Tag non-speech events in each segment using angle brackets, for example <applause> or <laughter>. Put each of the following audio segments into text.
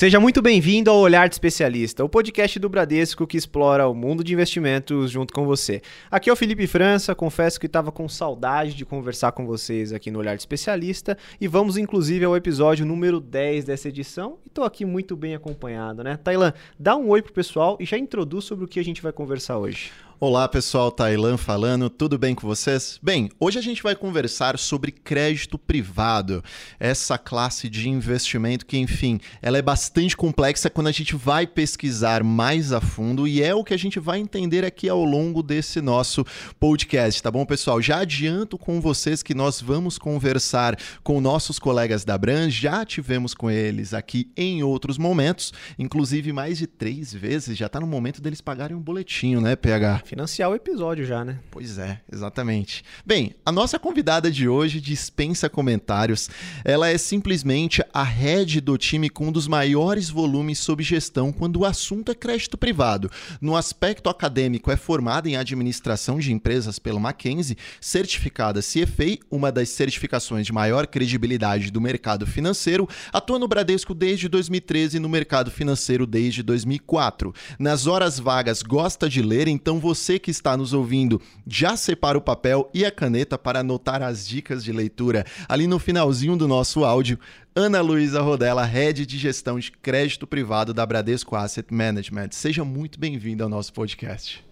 Seja muito bem-vindo ao Olhar de Especialista, o podcast do Bradesco que explora o mundo de investimentos junto com você. Aqui é o Felipe França, confesso que estava com saudade de conversar com vocês aqui no Olhar de Especialista e vamos inclusive ao episódio número 10 dessa edição e estou aqui muito bem acompanhado, né? Tailan, dá um oi pro pessoal e já introduz sobre o que a gente vai conversar hoje. Olá pessoal, Tailan falando, tudo bem com vocês? Bem, hoje a gente vai conversar sobre crédito privado, essa classe de investimento que, enfim, ela é bastante complexa quando a gente vai pesquisar mais a fundo e é o que a gente vai entender aqui ao longo desse nosso podcast, tá bom, pessoal? Já adianto com vocês que nós vamos conversar com nossos colegas da Bran, já tivemos com eles aqui em outros momentos, inclusive mais de três vezes, já tá no momento deles pagarem um boletinho, né, PH? Financiar o episódio já, né? Pois é, exatamente. Bem, a nossa convidada de hoje dispensa comentários. Ela é simplesmente a head do time com um dos maiores volumes sob gestão quando o assunto é crédito privado. No aspecto acadêmico, é formada em administração de empresas pelo Mackenzie, certificada CFA, uma das certificações de maior credibilidade do mercado financeiro, atua no Bradesco desde 2013 e no mercado financeiro desde 2004. Nas horas vagas gosta de ler, então você você que está nos ouvindo já separa o papel e a caneta para anotar as dicas de leitura. Ali no finalzinho do nosso áudio, Ana Luísa Rodella, Head de Gestão de Crédito Privado da Bradesco Asset Management. Seja muito bem-vinda ao nosso podcast.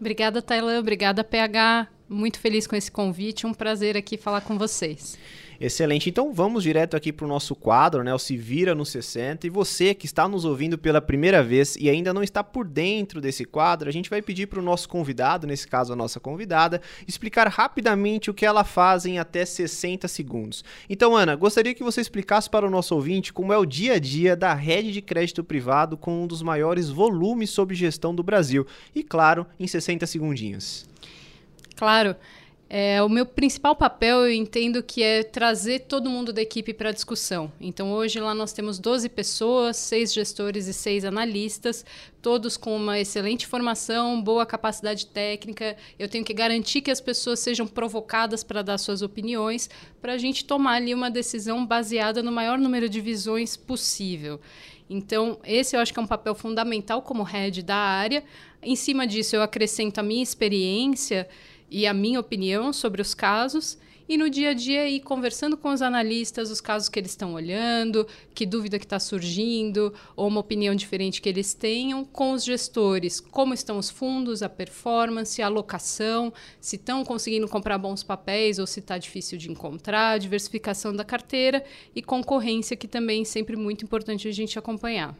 Obrigada, Tailan. Obrigada, PH. Muito feliz com esse convite. Um prazer aqui falar com vocês. Excelente. Então vamos direto aqui para o nosso quadro, né? O Se Vira no 60. E você que está nos ouvindo pela primeira vez e ainda não está por dentro desse quadro, a gente vai pedir para o nosso convidado, nesse caso a nossa convidada, explicar rapidamente o que ela faz em até 60 segundos. Então, Ana, gostaria que você explicasse para o nosso ouvinte como é o dia a dia da rede de crédito privado com um dos maiores volumes sob gestão do Brasil. E, claro, em 60 segundinhos. Claro. É, o meu principal papel, eu entendo que é trazer todo mundo da equipe para a discussão. Então, hoje lá nós temos 12 pessoas, seis gestores e seis analistas, todos com uma excelente formação, boa capacidade técnica. Eu tenho que garantir que as pessoas sejam provocadas para dar suas opiniões, para a gente tomar ali uma decisão baseada no maior número de visões possível. Então, esse eu acho que é um papel fundamental como head da área. Em cima disso, eu acrescento a minha experiência e a minha opinião sobre os casos e no dia a dia ir conversando com os analistas os casos que eles estão olhando, que dúvida que está surgindo, ou uma opinião diferente que eles tenham, com os gestores, como estão os fundos, a performance, a alocação, se estão conseguindo comprar bons papéis ou se está difícil de encontrar, diversificação da carteira e concorrência, que também é sempre muito importante a gente acompanhar.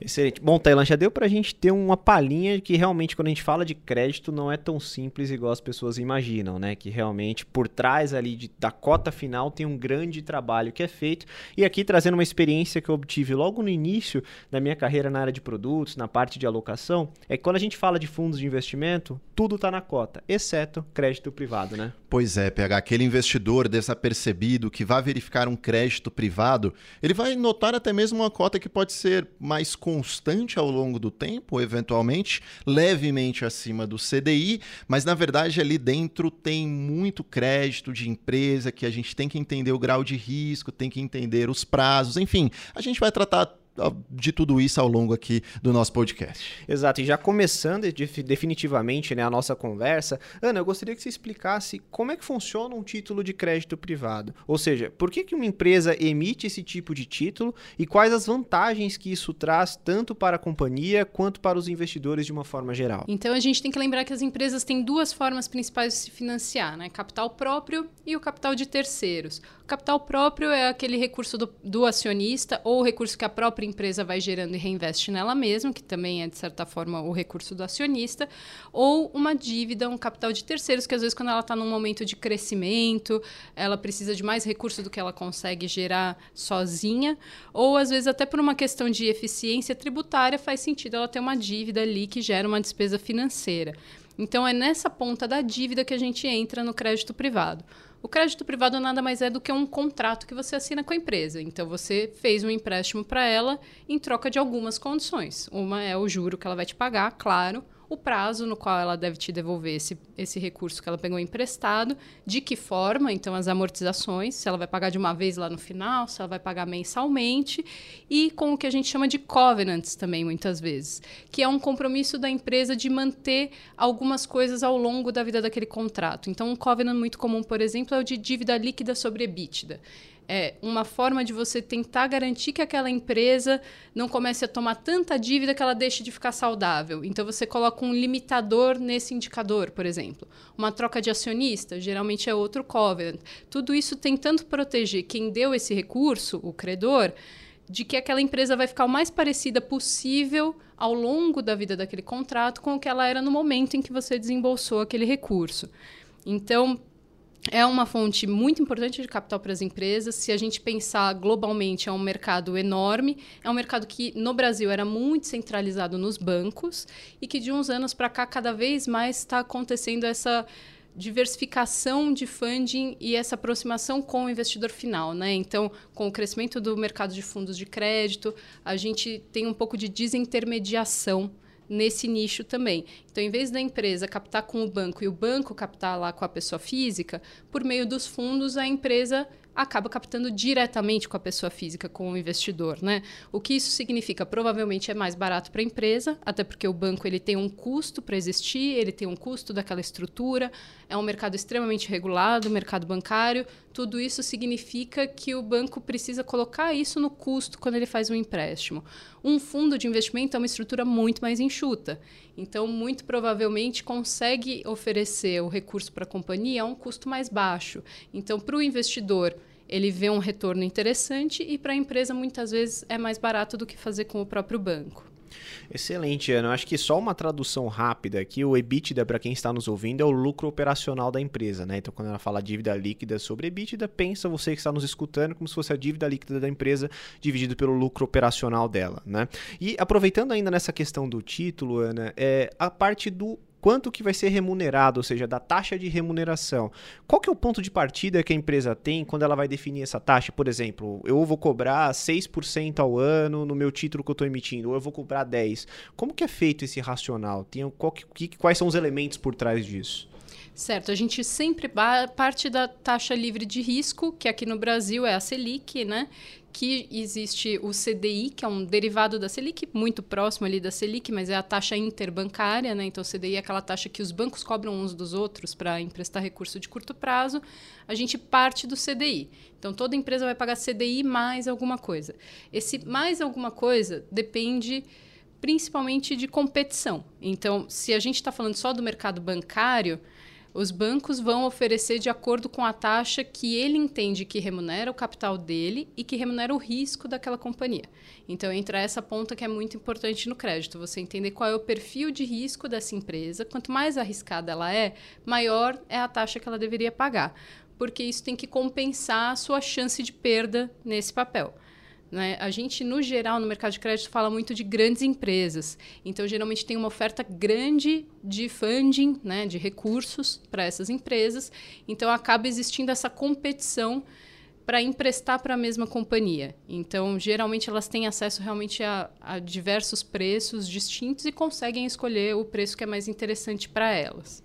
Excelente. Bom, Tailan, já deu para a gente ter uma palhinha que realmente quando a gente fala de crédito não é tão simples igual as pessoas imaginam, né? Que realmente por trás ali de, da cota final tem um grande trabalho que é feito. E aqui trazendo uma experiência que eu obtive logo no início da minha carreira na área de produtos, na parte de alocação, é que quando a gente fala de fundos de investimento, tudo está na cota, exceto crédito privado, né? Pois é, PH, aquele investidor desapercebido que vai verificar um crédito privado, ele vai notar até mesmo uma cota que pode ser mais constante ao longo do tempo, eventualmente, levemente acima do CDI, mas na verdade ali dentro tem muito crédito de empresa que a gente tem que entender o grau de risco, tem que entender os prazos, enfim, a gente vai tratar de tudo isso ao longo aqui do nosso podcast. Exato, e já começando definitivamente né, a nossa conversa, Ana, eu gostaria que você explicasse como é que funciona um título de crédito privado. Ou seja, por que, que uma empresa emite esse tipo de título e quais as vantagens que isso traz tanto para a companhia quanto para os investidores de uma forma geral? Então a gente tem que lembrar que as empresas têm duas formas principais de se financiar, né? Capital próprio e o capital de terceiros. O capital próprio é aquele recurso do, do acionista ou o recurso que a própria empresa vai gerando e reinveste nela mesma, que também é, de certa forma, o recurso do acionista, ou uma dívida, um capital de terceiros, que às vezes, quando ela está num momento de crescimento, ela precisa de mais recurso do que ela consegue gerar sozinha, ou às vezes, até por uma questão de eficiência tributária, faz sentido ela ter uma dívida ali que gera uma despesa financeira. Então, é nessa ponta da dívida que a gente entra no crédito privado. O crédito privado nada mais é do que um contrato que você assina com a empresa. Então, você fez um empréstimo para ela em troca de algumas condições. Uma é o juro que ela vai te pagar, claro. O prazo no qual ela deve te devolver esse, esse recurso que ela pegou emprestado, de que forma, então as amortizações, se ela vai pagar de uma vez lá no final, se ela vai pagar mensalmente, e com o que a gente chama de covenants também, muitas vezes, que é um compromisso da empresa de manter algumas coisas ao longo da vida daquele contrato. Então, um covenant muito comum, por exemplo, é o de dívida líquida sobre EBITDA é uma forma de você tentar garantir que aquela empresa não comece a tomar tanta dívida que ela deixe de ficar saudável. Então você coloca um limitador nesse indicador, por exemplo. Uma troca de acionista, geralmente é outro covenant. Tudo isso tentando proteger quem deu esse recurso, o credor, de que aquela empresa vai ficar o mais parecida possível ao longo da vida daquele contrato com o que ela era no momento em que você desembolsou aquele recurso. Então, é uma fonte muito importante de capital para as empresas. Se a gente pensar globalmente, é um mercado enorme. É um mercado que no Brasil era muito centralizado nos bancos e que de uns anos para cá cada vez mais está acontecendo essa diversificação de funding e essa aproximação com o investidor final, né? Então, com o crescimento do mercado de fundos de crédito, a gente tem um pouco de desintermediação nesse nicho também. Então, em vez da empresa captar com o banco e o banco captar lá com a pessoa física, por meio dos fundos, a empresa acaba captando diretamente com a pessoa física, com o investidor, né? O que isso significa? Provavelmente é mais barato para a empresa, até porque o banco ele tem um custo para existir, ele tem um custo daquela estrutura, é um mercado extremamente regulado, o mercado bancário, tudo isso significa que o banco precisa colocar isso no custo quando ele faz um empréstimo. Um fundo de investimento é uma estrutura muito mais enxuta. Então, muito provavelmente consegue oferecer o recurso para a companhia a um custo mais baixo. Então, para o investidor, ele vê um retorno interessante e para a empresa, muitas vezes, é mais barato do que fazer com o próprio banco. Excelente, Ana. Acho que só uma tradução rápida aqui, o EBITDA, para quem está nos ouvindo, é o lucro operacional da empresa, né? Então, quando ela fala dívida líquida sobre EBITDA, pensa você que está nos escutando como se fosse a dívida líquida da empresa dividido pelo lucro operacional dela, né? E aproveitando ainda nessa questão do título, Ana, é a parte do quanto que vai ser remunerado, ou seja, da taxa de remuneração. Qual que é o ponto de partida que a empresa tem quando ela vai definir essa taxa? Por exemplo, eu vou cobrar 6% ao ano no meu título que eu estou emitindo, ou eu vou cobrar 10%. Como que é feito esse racional? Tem, qual que, quais são os elementos por trás disso? Certo, a gente sempre parte da taxa livre de risco, que aqui no Brasil é a Selic, né? que existe o CDI, que é um derivado da Selic, muito próximo ali da Selic, mas é a taxa interbancária, né? Então, o CDI é aquela taxa que os bancos cobram uns dos outros para emprestar recurso de curto prazo. A gente parte do CDI. Então, toda empresa vai pagar CDI mais alguma coisa. Esse mais alguma coisa depende principalmente de competição. Então, se a gente está falando só do mercado bancário, os bancos vão oferecer de acordo com a taxa que ele entende que remunera o capital dele e que remunera o risco daquela companhia. Então, entra essa ponta que é muito importante no crédito, você entender qual é o perfil de risco dessa empresa. Quanto mais arriscada ela é, maior é a taxa que ela deveria pagar, porque isso tem que compensar a sua chance de perda nesse papel. Né? A gente, no geral, no mercado de crédito, fala muito de grandes empresas. Então, geralmente, tem uma oferta grande de funding, né? de recursos para essas empresas. Então, acaba existindo essa competição para emprestar para a mesma companhia. Então, geralmente, elas têm acesso realmente a, a diversos preços distintos e conseguem escolher o preço que é mais interessante para elas.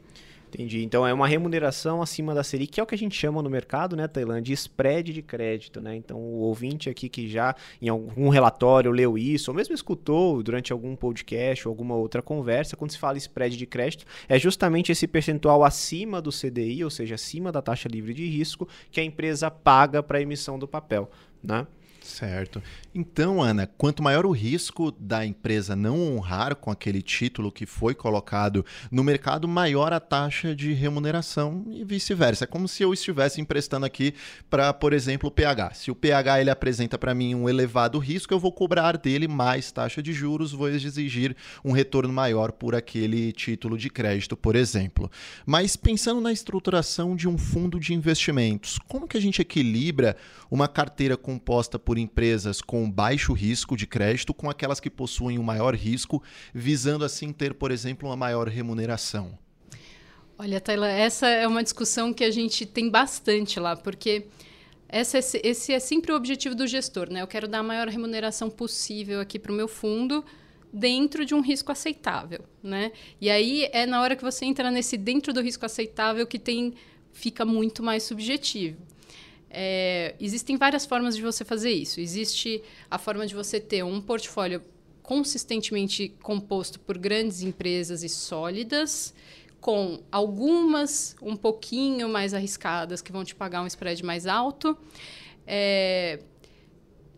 Entendi. Então é uma remuneração acima da Selic, que é o que a gente chama no mercado, né, Tailândia, de spread de crédito, né? Então o ouvinte aqui que já em algum relatório leu isso, ou mesmo escutou durante algum podcast ou alguma outra conversa, quando se fala spread de crédito, é justamente esse percentual acima do CDI, ou seja, acima da taxa livre de risco, que a empresa paga para a emissão do papel, né? Certo. Então, Ana, quanto maior o risco da empresa não honrar com aquele título que foi colocado no mercado, maior a taxa de remuneração e vice-versa. É como se eu estivesse emprestando aqui para, por exemplo, o PH. Se o PH ele apresenta para mim um elevado risco, eu vou cobrar dele mais taxa de juros, vou exigir um retorno maior por aquele título de crédito, por exemplo. Mas pensando na estruturação de um fundo de investimentos, como que a gente equilibra uma carteira composta por por empresas com baixo risco de crédito com aquelas que possuem um maior risco, visando assim ter, por exemplo, uma maior remuneração? Olha, Taylor, essa é uma discussão que a gente tem bastante lá, porque essa, esse é sempre o objetivo do gestor, né? Eu quero dar a maior remuneração possível aqui para o meu fundo, dentro de um risco aceitável, né? E aí é na hora que você entra nesse dentro do risco aceitável que tem fica muito mais subjetivo. É, existem várias formas de você fazer isso. Existe a forma de você ter um portfólio consistentemente composto por grandes empresas e sólidas, com algumas um pouquinho mais arriscadas que vão te pagar um spread mais alto. É,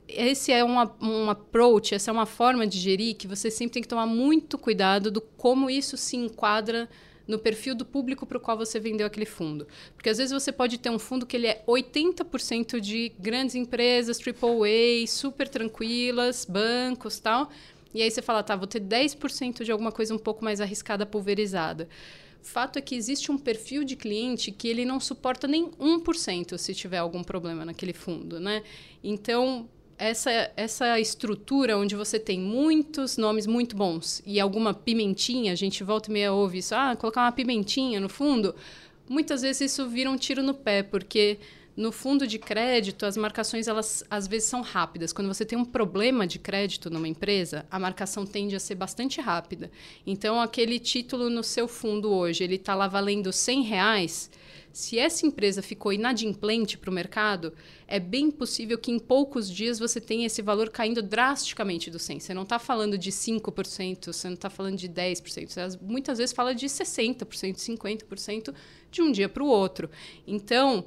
esse é um, um approach, essa é uma forma de gerir que você sempre tem que tomar muito cuidado do como isso se enquadra no perfil do público para o qual você vendeu aquele fundo. Porque às vezes você pode ter um fundo que ele é 80% de grandes empresas, AAA, super tranquilas, bancos tal. E aí você fala, tá, vou ter 10% de alguma coisa um pouco mais arriscada, pulverizada. Fato é que existe um perfil de cliente que ele não suporta nem 1% se tiver algum problema naquele fundo, né? Então, essa, essa estrutura onde você tem muitos nomes muito bons e alguma pimentinha, a gente volta e meia ouve isso, ah, colocar uma pimentinha no fundo, muitas vezes isso vira um tiro no pé, porque no fundo de crédito, as marcações, elas às vezes são rápidas. Quando você tem um problema de crédito numa empresa, a marcação tende a ser bastante rápida. Então, aquele título no seu fundo hoje, ele está lá valendo 100 reais, se essa empresa ficou inadimplente para o mercado, é bem possível que em poucos dias você tenha esse valor caindo drasticamente do 100. Você não está falando de 5%, você não está falando de 10%. Você muitas vezes fala de 60%, 50% de um dia para o outro. Então,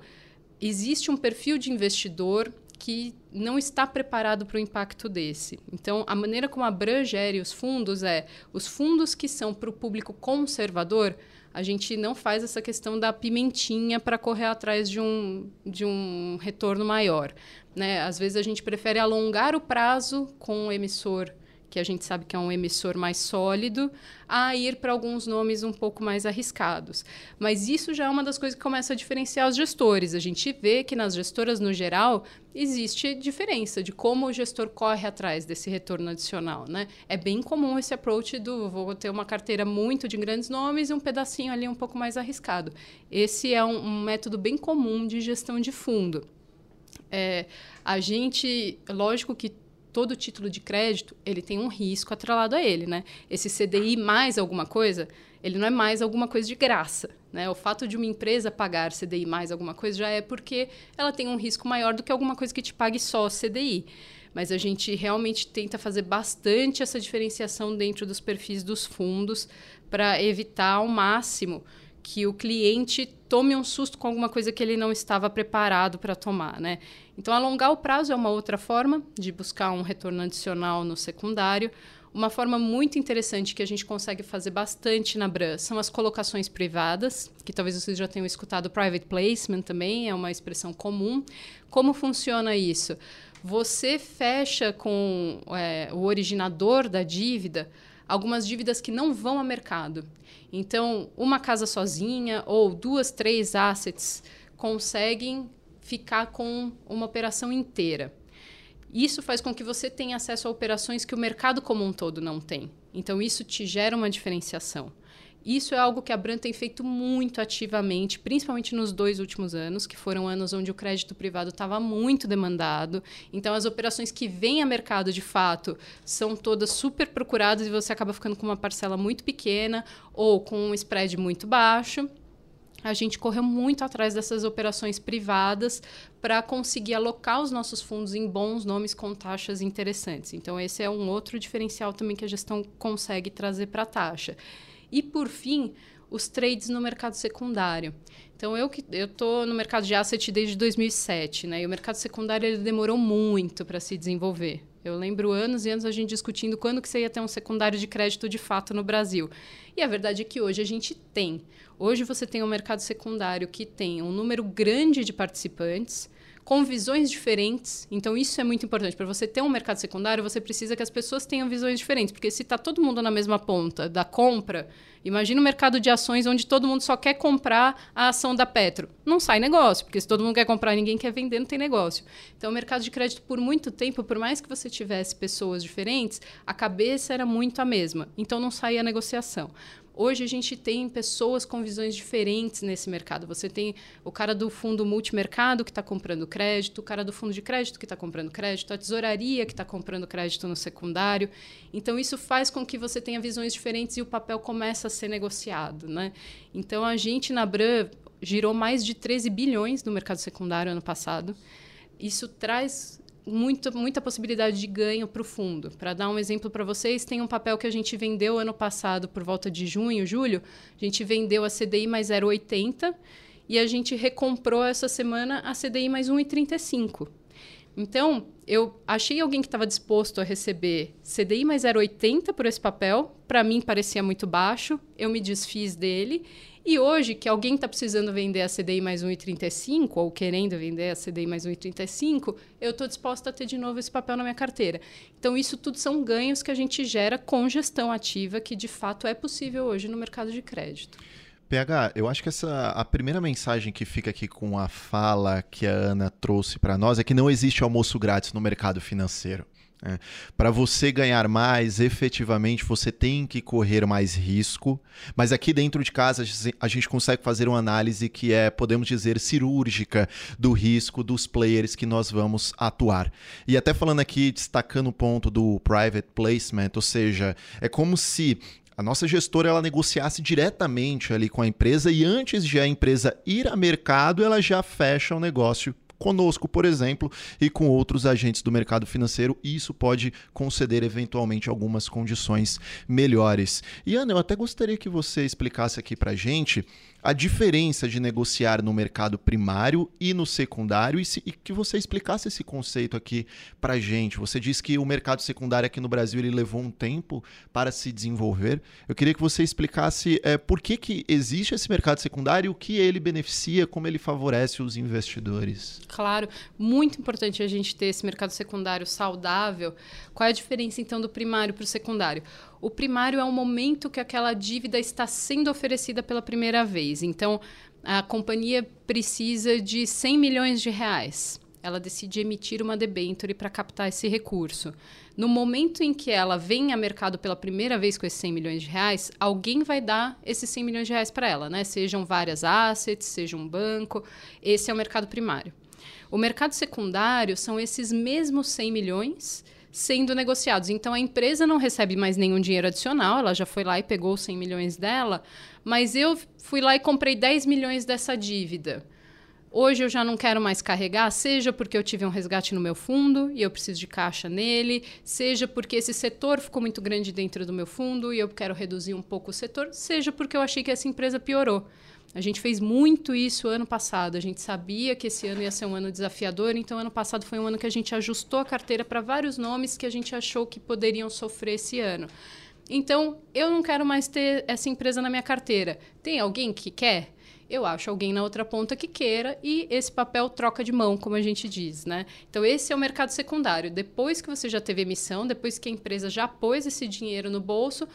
existe um perfil de investidor que não está preparado para o impacto desse. Então, a maneira como a Bran gere os fundos é os fundos que são para o público conservador a gente não faz essa questão da pimentinha para correr atrás de um, de um retorno maior. Né? Às vezes a gente prefere alongar o prazo com o emissor que a gente sabe que é um emissor mais sólido, a ir para alguns nomes um pouco mais arriscados. Mas isso já é uma das coisas que começa a diferenciar os gestores. A gente vê que nas gestoras, no geral, existe diferença de como o gestor corre atrás desse retorno adicional. Né? É bem comum esse approach do vou ter uma carteira muito de grandes nomes e um pedacinho ali um pouco mais arriscado. Esse é um, um método bem comum de gestão de fundo. É, a gente, lógico que todo título de crédito ele tem um risco atrelado a ele, né? Esse CDI mais alguma coisa, ele não é mais alguma coisa de graça, né? O fato de uma empresa pagar CDI mais alguma coisa já é porque ela tem um risco maior do que alguma coisa que te pague só CDI. Mas a gente realmente tenta fazer bastante essa diferenciação dentro dos perfis dos fundos para evitar ao máximo que o cliente tome um susto com alguma coisa que ele não estava preparado para tomar, né? Então, alongar o prazo é uma outra forma de buscar um retorno adicional no secundário. Uma forma muito interessante que a gente consegue fazer bastante na Bran são as colocações privadas, que talvez vocês já tenham escutado private placement também, é uma expressão comum. Como funciona isso? Você fecha com é, o originador da dívida algumas dívidas que não vão a mercado. Então, uma casa sozinha ou duas, três assets conseguem ficar com uma operação inteira. Isso faz com que você tenha acesso a operações que o mercado como um todo não tem. Então, isso te gera uma diferenciação. Isso é algo que a Bran tem feito muito ativamente, principalmente nos dois últimos anos, que foram anos onde o crédito privado estava muito demandado. Então, as operações que vêm a mercado de fato são todas super procuradas e você acaba ficando com uma parcela muito pequena ou com um spread muito baixo a gente correu muito atrás dessas operações privadas para conseguir alocar os nossos fundos em bons nomes com taxas interessantes. Então, esse é um outro diferencial também que a gestão consegue trazer para a taxa. E, por fim, os trades no mercado secundário. Então, eu que eu estou no mercado de asset desde 2007, né? E o mercado secundário ele demorou muito para se desenvolver. Eu lembro anos e anos a gente discutindo quando que você ia ter um secundário de crédito de fato no Brasil. E a verdade é que hoje a gente tem. Hoje você tem um mercado secundário que tem um número grande de participantes, com visões diferentes. Então, isso é muito importante. Para você ter um mercado secundário, você precisa que as pessoas tenham visões diferentes. Porque se está todo mundo na mesma ponta da compra, Imagina o um mercado de ações onde todo mundo só quer comprar a ação da Petro. Não sai negócio, porque se todo mundo quer comprar ninguém quer vender, não tem negócio. Então, o mercado de crédito, por muito tempo, por mais que você tivesse pessoas diferentes, a cabeça era muito a mesma. Então, não saía negociação. Hoje a gente tem pessoas com visões diferentes nesse mercado. Você tem o cara do fundo multimercado que está comprando crédito, o cara do fundo de crédito que está comprando crédito, a tesouraria que está comprando crédito no secundário. Então isso faz com que você tenha visões diferentes e o papel começa a ser negociado. Né? Então a gente na Bran girou mais de 13 bilhões no mercado secundário ano passado. Isso traz muito, muita possibilidade de ganho para o fundo. Para dar um exemplo para vocês, tem um papel que a gente vendeu ano passado, por volta de junho, julho. A gente vendeu a CDI mais 0,80 e a gente recomprou essa semana a CDI mais 1,35. Então, eu achei alguém que estava disposto a receber CDI mais 0,80 por esse papel. Para mim, parecia muito baixo. Eu me desfiz dele e hoje, que alguém está precisando vender a CDI mais 1,35 ou querendo vender a CDI mais 1,35, eu estou disposta a ter de novo esse papel na minha carteira. Então, isso tudo são ganhos que a gente gera com gestão ativa, que de fato é possível hoje no mercado de crédito. PH, eu acho que essa a primeira mensagem que fica aqui com a fala que a Ana trouxe para nós é que não existe almoço grátis no mercado financeiro. É. Para você ganhar mais, efetivamente, você tem que correr mais risco. Mas aqui dentro de casa a gente consegue fazer uma análise que é, podemos dizer, cirúrgica do risco dos players que nós vamos atuar. E até falando aqui, destacando o ponto do private placement, ou seja, é como se a nossa gestora ela negociasse diretamente ali com a empresa e antes de a empresa ir a mercado, ela já fecha o negócio conosco, por exemplo, e com outros agentes do mercado financeiro, e isso pode conceder eventualmente algumas condições melhores. E Ana, eu até gostaria que você explicasse aqui para gente a diferença de negociar no mercado primário e no secundário e, se, e que você explicasse esse conceito aqui para gente. Você disse que o mercado secundário aqui no Brasil ele levou um tempo para se desenvolver. Eu queria que você explicasse é, por que, que existe esse mercado secundário, o que ele beneficia, como ele favorece os investidores. Claro, muito importante a gente ter esse mercado secundário saudável. Qual é a diferença então do primário para o secundário? O primário é o momento que aquela dívida está sendo oferecida pela primeira vez. Então, a companhia precisa de 100 milhões de reais. Ela decide emitir uma debenture para captar esse recurso. No momento em que ela vem a mercado pela primeira vez com esses 100 milhões de reais, alguém vai dar esses 100 milhões de reais para ela, né? Sejam várias assets, seja um banco. Esse é o mercado primário. O mercado secundário são esses mesmos 100 milhões sendo negociados. Então a empresa não recebe mais nenhum dinheiro adicional, ela já foi lá e pegou os 100 milhões dela, mas eu fui lá e comprei 10 milhões dessa dívida. Hoje eu já não quero mais carregar, seja porque eu tive um resgate no meu fundo e eu preciso de caixa nele, seja porque esse setor ficou muito grande dentro do meu fundo e eu quero reduzir um pouco o setor, seja porque eu achei que essa empresa piorou. A gente fez muito isso ano passado. A gente sabia que esse ano ia ser um ano desafiador, então ano passado foi um ano que a gente ajustou a carteira para vários nomes que a gente achou que poderiam sofrer esse ano. Então, eu não quero mais ter essa empresa na minha carteira. Tem alguém que quer? eu acho alguém na outra ponta que queira e esse papel troca de mão, como a gente diz, né? Então esse é o mercado secundário. Depois que você já teve emissão, depois que a empresa já pôs esse dinheiro no bolso,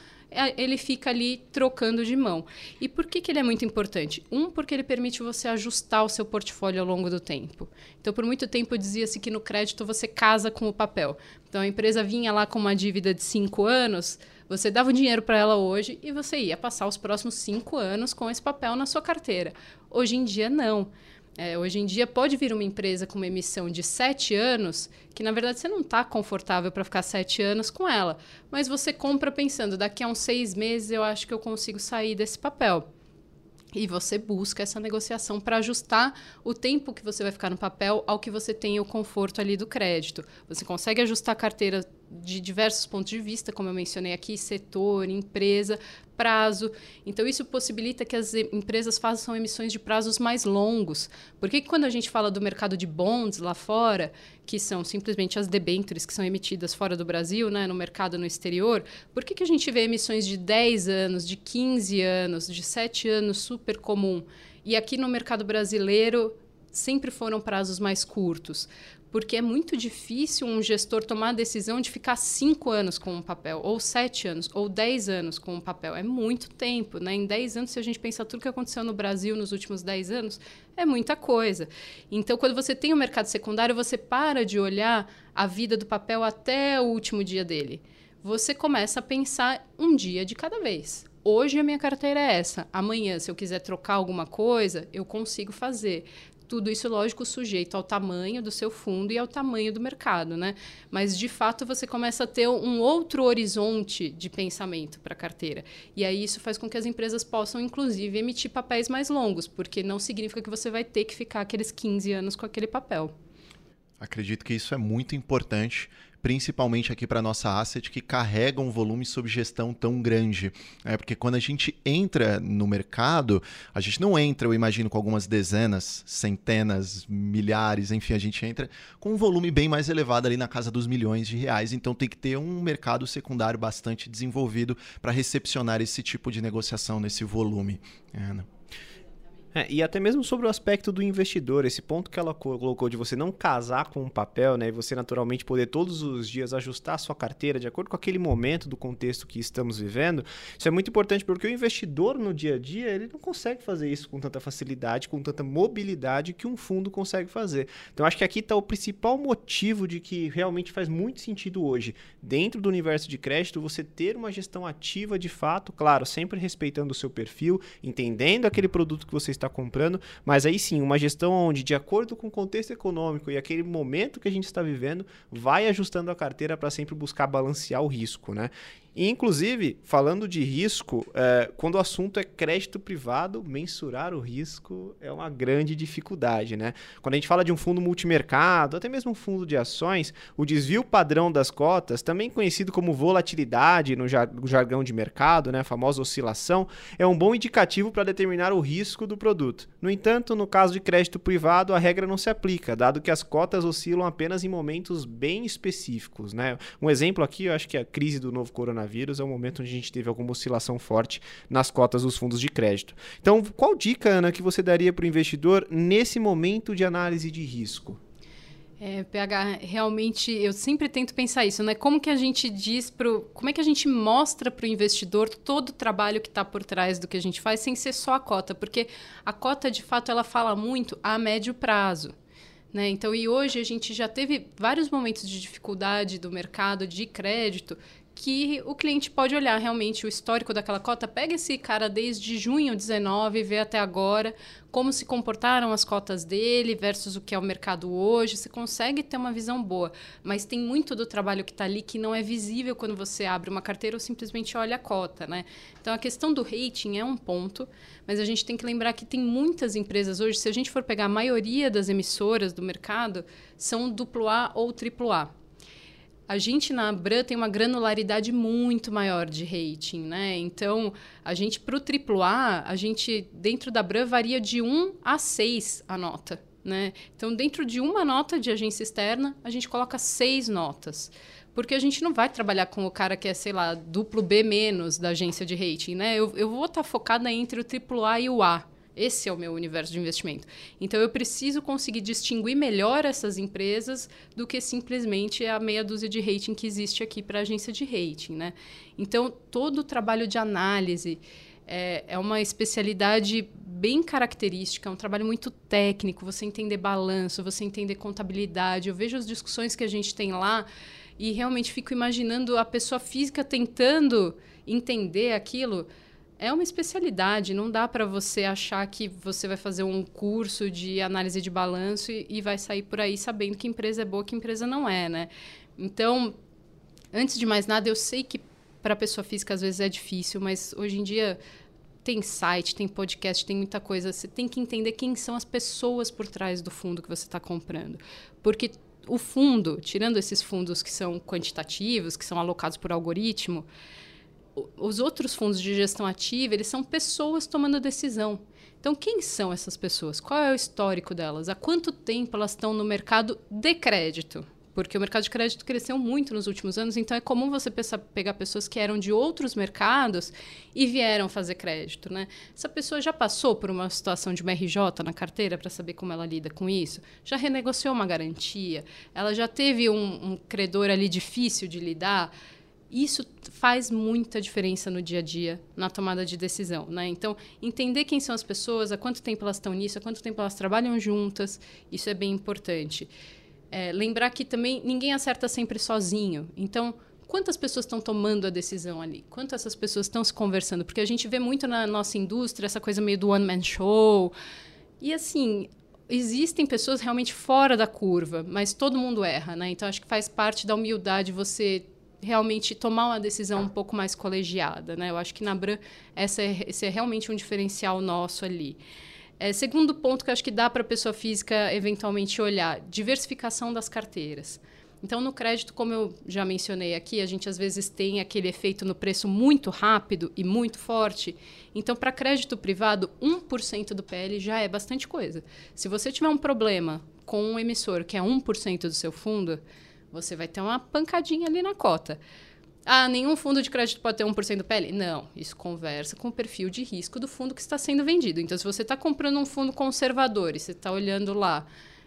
ele fica ali trocando de mão. E por que, que ele é muito importante? Um, porque ele permite você ajustar o seu portfólio ao longo do tempo. Então, por muito tempo dizia-se que no crédito você casa com o papel. Então, a empresa vinha lá com uma dívida de cinco anos, você dava o dinheiro para ela hoje e você ia passar os próximos cinco anos com esse papel na sua carteira. Hoje em dia, não. É, hoje em dia pode vir uma empresa com uma emissão de sete anos, que na verdade você não está confortável para ficar sete anos com ela, mas você compra pensando, daqui a uns seis meses eu acho que eu consigo sair desse papel. E você busca essa negociação para ajustar o tempo que você vai ficar no papel ao que você tem o conforto ali do crédito. Você consegue ajustar a carteira de diversos pontos de vista, como eu mencionei aqui, setor, empresa, prazo. Então, isso possibilita que as empresas façam emissões de prazos mais longos. Por que quando a gente fala do mercado de bonds lá fora, que são simplesmente as debêntures que são emitidas fora do Brasil, né, no mercado no exterior, por que, que a gente vê emissões de 10 anos, de 15 anos, de 7 anos super comum? E aqui no mercado brasileiro sempre foram prazos mais curtos porque é muito difícil um gestor tomar a decisão de ficar cinco anos com um papel, ou sete anos, ou dez anos com um papel. É muito tempo. Né? Em dez anos, se a gente pensar tudo que aconteceu no Brasil nos últimos dez anos, é muita coisa. Então, quando você tem o um mercado secundário, você para de olhar a vida do papel até o último dia dele. Você começa a pensar um dia de cada vez. Hoje a minha carteira é essa. Amanhã, se eu quiser trocar alguma coisa, eu consigo fazer. Tudo isso, lógico, sujeito ao tamanho do seu fundo e ao tamanho do mercado, né? Mas, de fato, você começa a ter um outro horizonte de pensamento para a carteira. E aí isso faz com que as empresas possam, inclusive, emitir papéis mais longos, porque não significa que você vai ter que ficar aqueles 15 anos com aquele papel. Acredito que isso é muito importante principalmente aqui para nossa asset, que carrega um volume sob gestão tão grande. É, porque quando a gente entra no mercado, a gente não entra, eu imagino, com algumas dezenas, centenas, milhares, enfim, a gente entra com um volume bem mais elevado ali na casa dos milhões de reais. Então tem que ter um mercado secundário bastante desenvolvido para recepcionar esse tipo de negociação nesse volume. É? É, e até mesmo sobre o aspecto do investidor, esse ponto que ela colocou de você não casar com um papel, né, e você naturalmente poder todos os dias ajustar a sua carteira de acordo com aquele momento do contexto que estamos vivendo, isso é muito importante porque o investidor no dia a dia, ele não consegue fazer isso com tanta facilidade, com tanta mobilidade que um fundo consegue fazer. Então acho que aqui está o principal motivo de que realmente faz muito sentido hoje, dentro do universo de crédito, você ter uma gestão ativa de fato, claro, sempre respeitando o seu perfil, entendendo aquele produto que você está está comprando, mas aí sim, uma gestão onde, de acordo com o contexto econômico e aquele momento que a gente está vivendo, vai ajustando a carteira para sempre buscar balancear o risco, né? E, inclusive, falando de risco, é, quando o assunto é crédito privado, mensurar o risco é uma grande dificuldade. Né? Quando a gente fala de um fundo multimercado, até mesmo um fundo de ações, o desvio padrão das cotas, também conhecido como volatilidade no jargão de mercado, né, a famosa oscilação, é um bom indicativo para determinar o risco do produto. No entanto, no caso de crédito privado, a regra não se aplica, dado que as cotas oscilam apenas em momentos bem específicos. Né? Um exemplo aqui, eu acho que é a crise do novo coronavírus coronavírus é o momento onde a gente teve alguma oscilação forte nas cotas dos fundos de crédito. Então, qual dica, Ana, que você daria para o investidor nesse momento de análise de risco? É, PH, realmente eu sempre tento pensar isso, né? Como que a gente diz pro, como é que a gente mostra para o investidor todo o trabalho que está por trás do que a gente faz, sem ser só a cota, porque a cota de fato ela fala muito a médio prazo. Né? Então, e hoje a gente já teve vários momentos de dificuldade do mercado de crédito que o cliente pode olhar realmente o histórico daquela cota. Pega esse cara desde junho 19 e vê até agora como se comportaram as cotas dele versus o que é o mercado hoje. Você consegue ter uma visão boa, mas tem muito do trabalho que está ali que não é visível quando você abre uma carteira ou simplesmente olha a cota. Né? Então, a questão do rating é um ponto, mas a gente tem que lembrar que tem muitas empresas hoje, se a gente for pegar a maioria das emissoras do mercado, são duplo A ou triplo A a gente na Abram tem uma granularidade muito maior de rating, né? Então, a gente para o AAA, a gente dentro da Abram varia de 1 a 6 a nota, né? Então, dentro de uma nota de agência externa, a gente coloca seis notas. Porque a gente não vai trabalhar com o cara que é, sei lá, duplo B menos da agência de rating, né? Eu, eu vou estar tá focada entre o AAA e o A. Esse é o meu universo de investimento. Então eu preciso conseguir distinguir melhor essas empresas do que simplesmente a meia dúzia de rating que existe aqui para agência de rating, né? Então todo o trabalho de análise é, é uma especialidade bem característica, é um trabalho muito técnico. Você entender balanço, você entender contabilidade. Eu vejo as discussões que a gente tem lá e realmente fico imaginando a pessoa física tentando entender aquilo é uma especialidade, não dá para você achar que você vai fazer um curso de análise de balanço e, e, vai sair por aí sabendo que empresa é boa, que empresa não é, né? Então, antes de mais nada, eu sei que para pessoa física às vezes é difícil, mas hoje em dia tem site, tem podcast, tem muita coisa. Você tem que entender quem são as pessoas por trás do fundo que você está comprando, porque o fundo, tirando esses fundos que são quantitativos, que são alocados por algoritmo, os outros fundos de gestão ativa, eles são pessoas tomando decisão. Então, quem são essas pessoas? Qual é o histórico delas? Há quanto tempo elas estão no mercado de crédito? porque o mercado de crédito cresceu muito nos últimos anos, então é comum você pegar pessoas que eram de outros mercados e vieram fazer crédito. Né? Essa pessoa já passou por uma situação de uma RJ na carteira para saber como ela lida com isso? Já renegociou uma garantia? Ela já teve um, um credor ali difícil de lidar? Isso faz muita diferença no dia a dia, na tomada de decisão. Né? Então, entender quem são as pessoas, há quanto tempo elas estão nisso, há quanto tempo elas trabalham juntas, isso é bem importante. É, lembrar que também ninguém acerta sempre sozinho. Então, quantas pessoas estão tomando a decisão ali? Quantas essas pessoas estão se conversando? Porque a gente vê muito na nossa indústria essa coisa meio do one-man show. E assim, existem pessoas realmente fora da curva, mas todo mundo erra, né? Então acho que faz parte da humildade você realmente tomar uma decisão um pouco mais colegiada, né? Eu acho que na Bran essa é, esse é realmente um diferencial nosso ali. É, segundo ponto que eu acho que dá para a pessoa física eventualmente olhar, diversificação das carteiras. Então, no crédito, como eu já mencionei aqui, a gente às vezes tem aquele efeito no preço muito rápido e muito forte. Então, para crédito privado, 1% do PL já é bastante coisa. Se você tiver um problema com um emissor que é 1% do seu fundo, você vai ter uma pancadinha ali na cota. Ah, nenhum fundo de crédito pode ter 1% do PL? Não, isso conversa com o perfil de risco do fundo que está sendo vendido. Então, se você está comprando um fundo conservador e você está olhando lá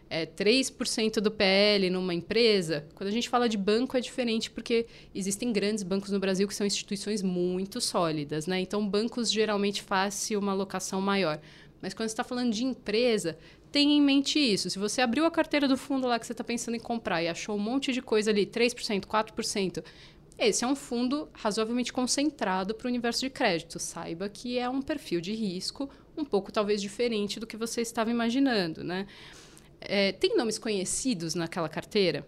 é, 3% do PL numa empresa, quando a gente fala de banco é diferente porque existem grandes bancos no Brasil que são instituições muito sólidas. Né? Então, bancos geralmente fazem uma alocação maior. Mas quando você está falando de empresa, tenha em mente isso. Se você abriu a carteira do fundo lá que você está pensando em comprar e achou um monte de coisa ali, 3%, 4%, esse é um fundo razoavelmente concentrado para o universo de crédito. Saiba que é um perfil de risco um pouco talvez diferente do que você estava imaginando, né? É, tem nomes conhecidos naquela carteira?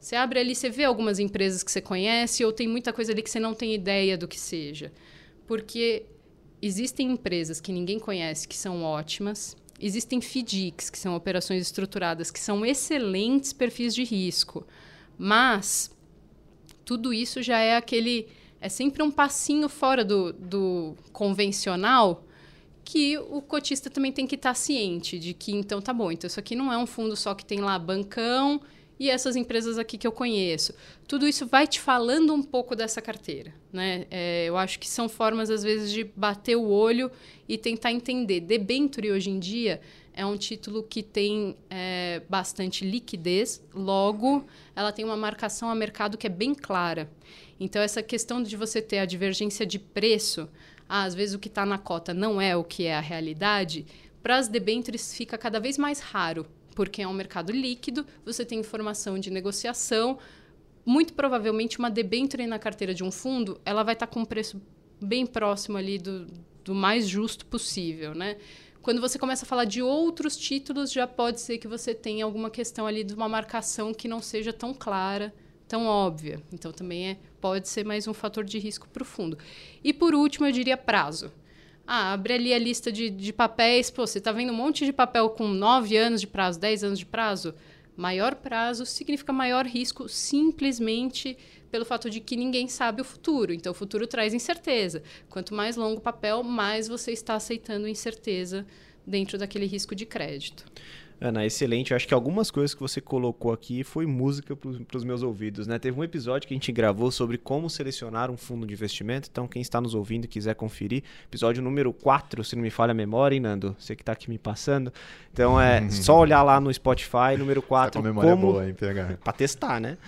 Você abre ali, você vê algumas empresas que você conhece ou tem muita coisa ali que você não tem ideia do que seja. Porque existem empresas que ninguém conhece que são ótimas, existem FDICs, que são operações estruturadas, que são excelentes perfis de risco, mas tudo isso já é aquele. É sempre um passinho fora do, do convencional que o cotista também tem que estar ciente de que, então, tá bom, então isso aqui não é um fundo só que tem lá bancão e essas empresas aqui que eu conheço. Tudo isso vai te falando um pouco dessa carteira. Né? É, eu acho que são formas, às vezes, de bater o olho e tentar entender. Debenture, hoje em dia, é um título que tem é, bastante liquidez, logo, ela tem uma marcação a mercado que é bem clara. Então, essa questão de você ter a divergência de preço, ah, às vezes o que está na cota não é o que é a realidade, para as debêntures fica cada vez mais raro, porque é um mercado líquido, você tem informação de negociação. Muito provavelmente, uma debênture na carteira de um fundo, ela vai estar com um preço bem próximo ali do, do mais justo possível, né? Quando você começa a falar de outros títulos, já pode ser que você tenha alguma questão ali de uma marcação que não seja tão clara, tão óbvia. Então, também é, pode ser mais um fator de risco para o fundo. E, por último, eu diria prazo. Ah, abre ali a lista de, de papéis. Pô, você está vendo um monte de papel com 9 anos de prazo, 10 anos de prazo? Maior prazo significa maior risco, simplesmente pelo fato de que ninguém sabe o futuro. Então, o futuro traz incerteza. Quanto mais longo o papel, mais você está aceitando incerteza dentro daquele risco de crédito. Ana, excelente. Eu acho que algumas coisas que você colocou aqui foi música para os meus ouvidos, né? Teve um episódio que a gente gravou sobre como selecionar um fundo de investimento. Então, quem está nos ouvindo e quiser conferir, episódio número 4, se não me falha a memória, hein, Nando? Você que está aqui me passando. Então, é <laughs> só olhar lá no Spotify, número 4. Essa memória como... é boa, hein, PH? Para testar, né?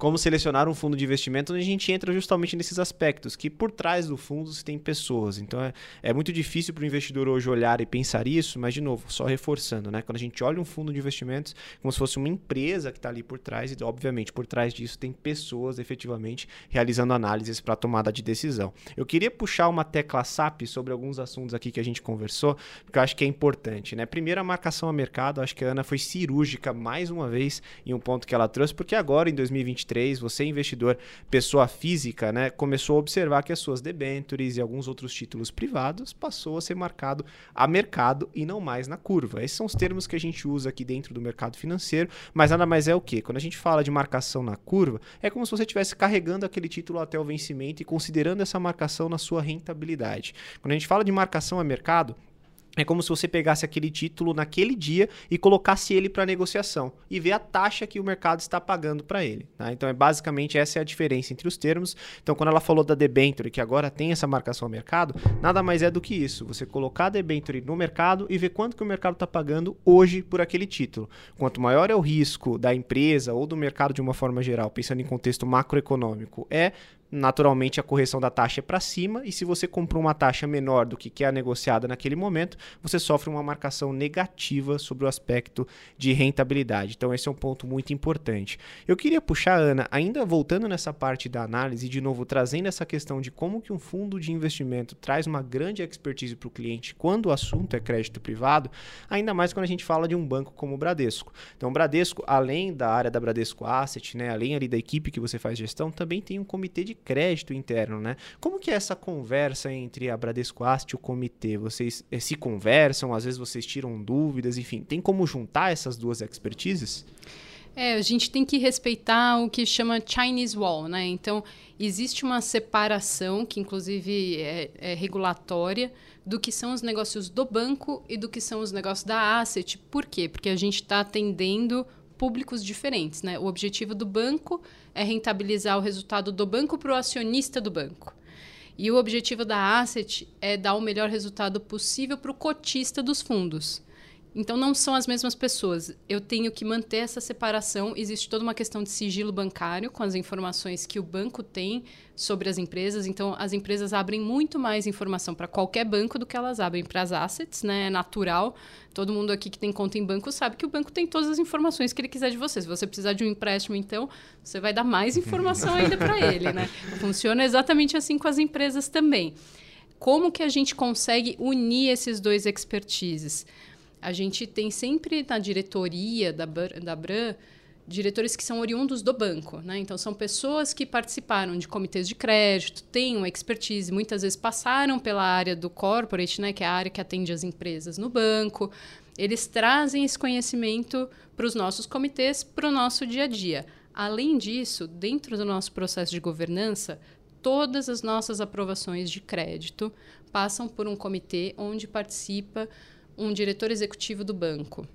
Como selecionar um fundo de investimento, onde a gente entra justamente nesses aspectos, que por trás do fundo se tem pessoas. Então é, é muito difícil para o investidor hoje olhar e pensar isso, mas de novo, só reforçando, né? Quando a gente olha um fundo de investimentos, como se fosse uma empresa que está ali por trás, e obviamente por trás disso tem pessoas efetivamente realizando análises para tomada de decisão. Eu queria puxar uma tecla SAP sobre alguns assuntos aqui que a gente conversou, porque eu acho que é importante, né? Primeiro, a marcação a mercado, acho que a Ana foi cirúrgica mais uma vez em um ponto que ela trouxe, porque agora em 2023 2023, você investidor, pessoa física, né, começou a observar que as suas debêntures e alguns outros títulos privados passou a ser marcado a mercado e não mais na curva. Esses são os termos que a gente usa aqui dentro do mercado financeiro, mas nada mais é o que? Quando a gente fala de marcação na curva, é como se você estivesse carregando aquele título até o vencimento e considerando essa marcação na sua rentabilidade. Quando a gente fala de marcação a mercado, É como se você pegasse aquele título naquele dia e colocasse ele para negociação e ver a taxa que o mercado está pagando para ele. Tá? Então, é basicamente essa é a diferença entre os termos. Então, quando ela falou da debenture, que agora tem essa marcação ao mercado, nada mais é do que isso. Você colocar a debenture no mercado e ver quanto que o mercado está pagando hoje por aquele título. Quanto maior é o risco da empresa ou do mercado de uma forma geral, pensando em contexto macroeconômico, é naturalmente a correção da taxa é para cima e se você comprou uma taxa menor do que é negociada naquele momento, você sofre uma marcação negativa sobre o aspecto de rentabilidade. Então esse é um ponto muito importante. Eu queria puxar Ana, ainda voltando nessa parte da análise de novo trazendo essa questão de como que um fundo de investimento traz uma grande expertise para o cliente quando o assunto é crédito privado, ainda mais quando a gente fala de um banco como o Bradesco. Então o Bradesco, além da área da Bradesco Asset, né, além ali da equipe que você faz gestão, também tem um comitê de crédito interno, né? Como que é essa conversa entre a Bradesco Asset e o comitê? Vocês eh, se conversam, às vezes vocês tiram dúvidas, enfim, tem como juntar essas duas expertises? É, a gente tem que respeitar o que chama Chinese Wall, né? Então, existe uma separação, que inclusive é, é, regulatória, do que são os negócios do banco e do que são os negócios da asset. Por quê? Porque a gente está atendendo públicos diferentes, né? O objetivo do banco é rentabilizar o resultado do banco para o acionista do banco. E o objetivo da asset é dar o melhor resultado possível para o cotista dos fundos. Então não são as mesmas pessoas. Eu tenho que manter essa separação. Existe toda uma questão de sigilo bancário com as informações que o banco tem sobre as empresas. Então as empresas abrem muito mais informação para qualquer banco do que elas abrem para as assets, né? É natural. Todo mundo aqui que tem conta em banco sabe que o banco tem todas as informações que ele quiser de você. Se você precisar de um empréstimo, então, você vai dar mais informação ainda para <laughs> ele, né? Funciona exatamente assim com as empresas também. Como que a gente consegue unir esses dois expertises? A gente tem sempre na diretoria da, da Bran diretores que são oriundos do banco, né? Então são pessoas que participaram de comitês de crédito, têm uma expertise, muitas vezes passaram pela área do corporate, né, que é a área que atende as empresas no banco. Eles trazem esse conhecimento para os nossos comitês, para o nosso dia a dia. Além disso, dentro do nosso processo de governança, todas as nossas aprovações de crédito passam por um comitê onde participa um diretor executivo do banco.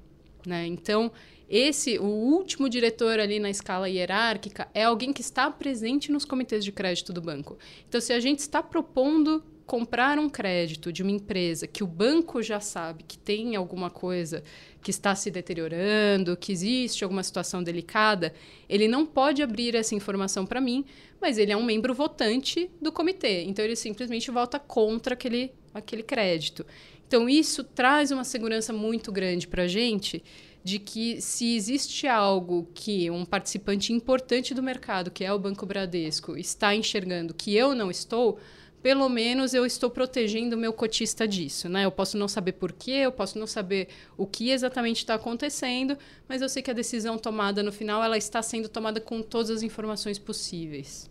Né? Então, esse, o último diretor ali na escala hierárquica é alguém que está presente nos comitês de crédito do banco. Então, se a gente está propondo comprar um crédito de uma empresa que o banco já sabe que tem alguma coisa que está se deteriorando, que existe alguma situação delicada, ele não pode abrir essa informação para mim, mas ele é um membro votante do comitê. Então ele simplesmente vota contra aquele, aquele crédito. Então, isso traz uma segurança muito grande para a gente de que se existe algo que um participante importante do mercado, que é o Banco Bradesco, está enxergando que eu não estou, pelo menos eu estou protegendo o meu cotista disso, né? Eu posso não saber porquê, eu posso não saber o que exatamente está acontecendo, mas eu sei que a decisão tomada no final ela está sendo tomada com todas as informações possíveis.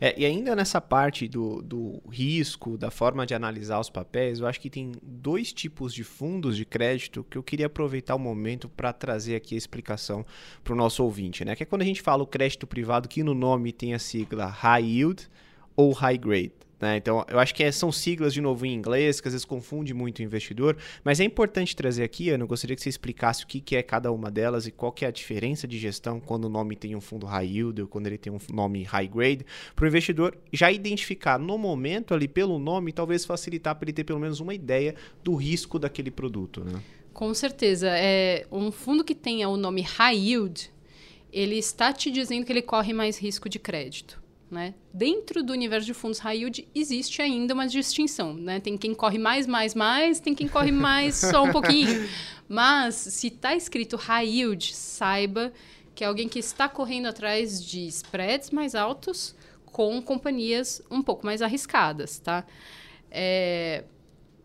É, e ainda nessa parte do, do risco, da forma de analisar os papéis, eu acho que tem dois tipos de fundos de crédito que eu queria aproveitar o momento para trazer aqui a explicação para o nosso ouvinte. Né? Que é quando a gente fala o crédito privado, que no nome tem a sigla High Yield ou High Grade. Né? Então, eu acho que é, são siglas, de novo, em inglês, que às vezes confunde muito o investidor, mas é importante trazer aqui, eu gostaria que você explicasse o que, que é cada uma delas e qual que é a diferença de gestão quando o nome tem um fundo high yield ou quando ele tem um nome high grade, para o investidor já identificar no momento ali pelo nome, talvez facilitar para ele ter pelo menos uma ideia do risco daquele produto. Né? Com certeza. É, um fundo que tenha o nome high yield, ele está te dizendo que ele corre mais risco de crédito. Né? Dentro do universo de fundos high yield existe ainda uma distinção. Né? Tem quem corre mais, mais, mais, tem quem corre mais <laughs> só um pouquinho. Mas se está escrito high yield, saiba que é alguém que está correndo atrás de spreads mais altos com companhias um pouco mais arriscadas. Tá? É,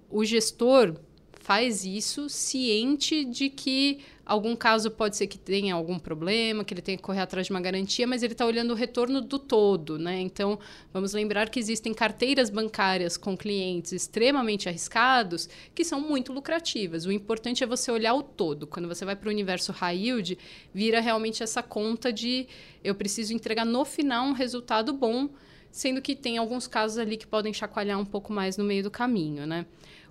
o gestor faz isso ciente de que algum caso pode ser que tenha algum problema, que ele tenha que correr atrás de uma garantia, mas ele está olhando o retorno do todo, né? Então, vamos lembrar que existem carteiras bancárias com clientes extremamente arriscados que são muito lucrativas. O importante é você olhar o todo. Quando você vai para o universo high yield, vira realmente essa conta de eu preciso entregar no final um resultado bom, sendo que tem alguns casos ali que podem chacoalhar um pouco mais no meio do caminho, né?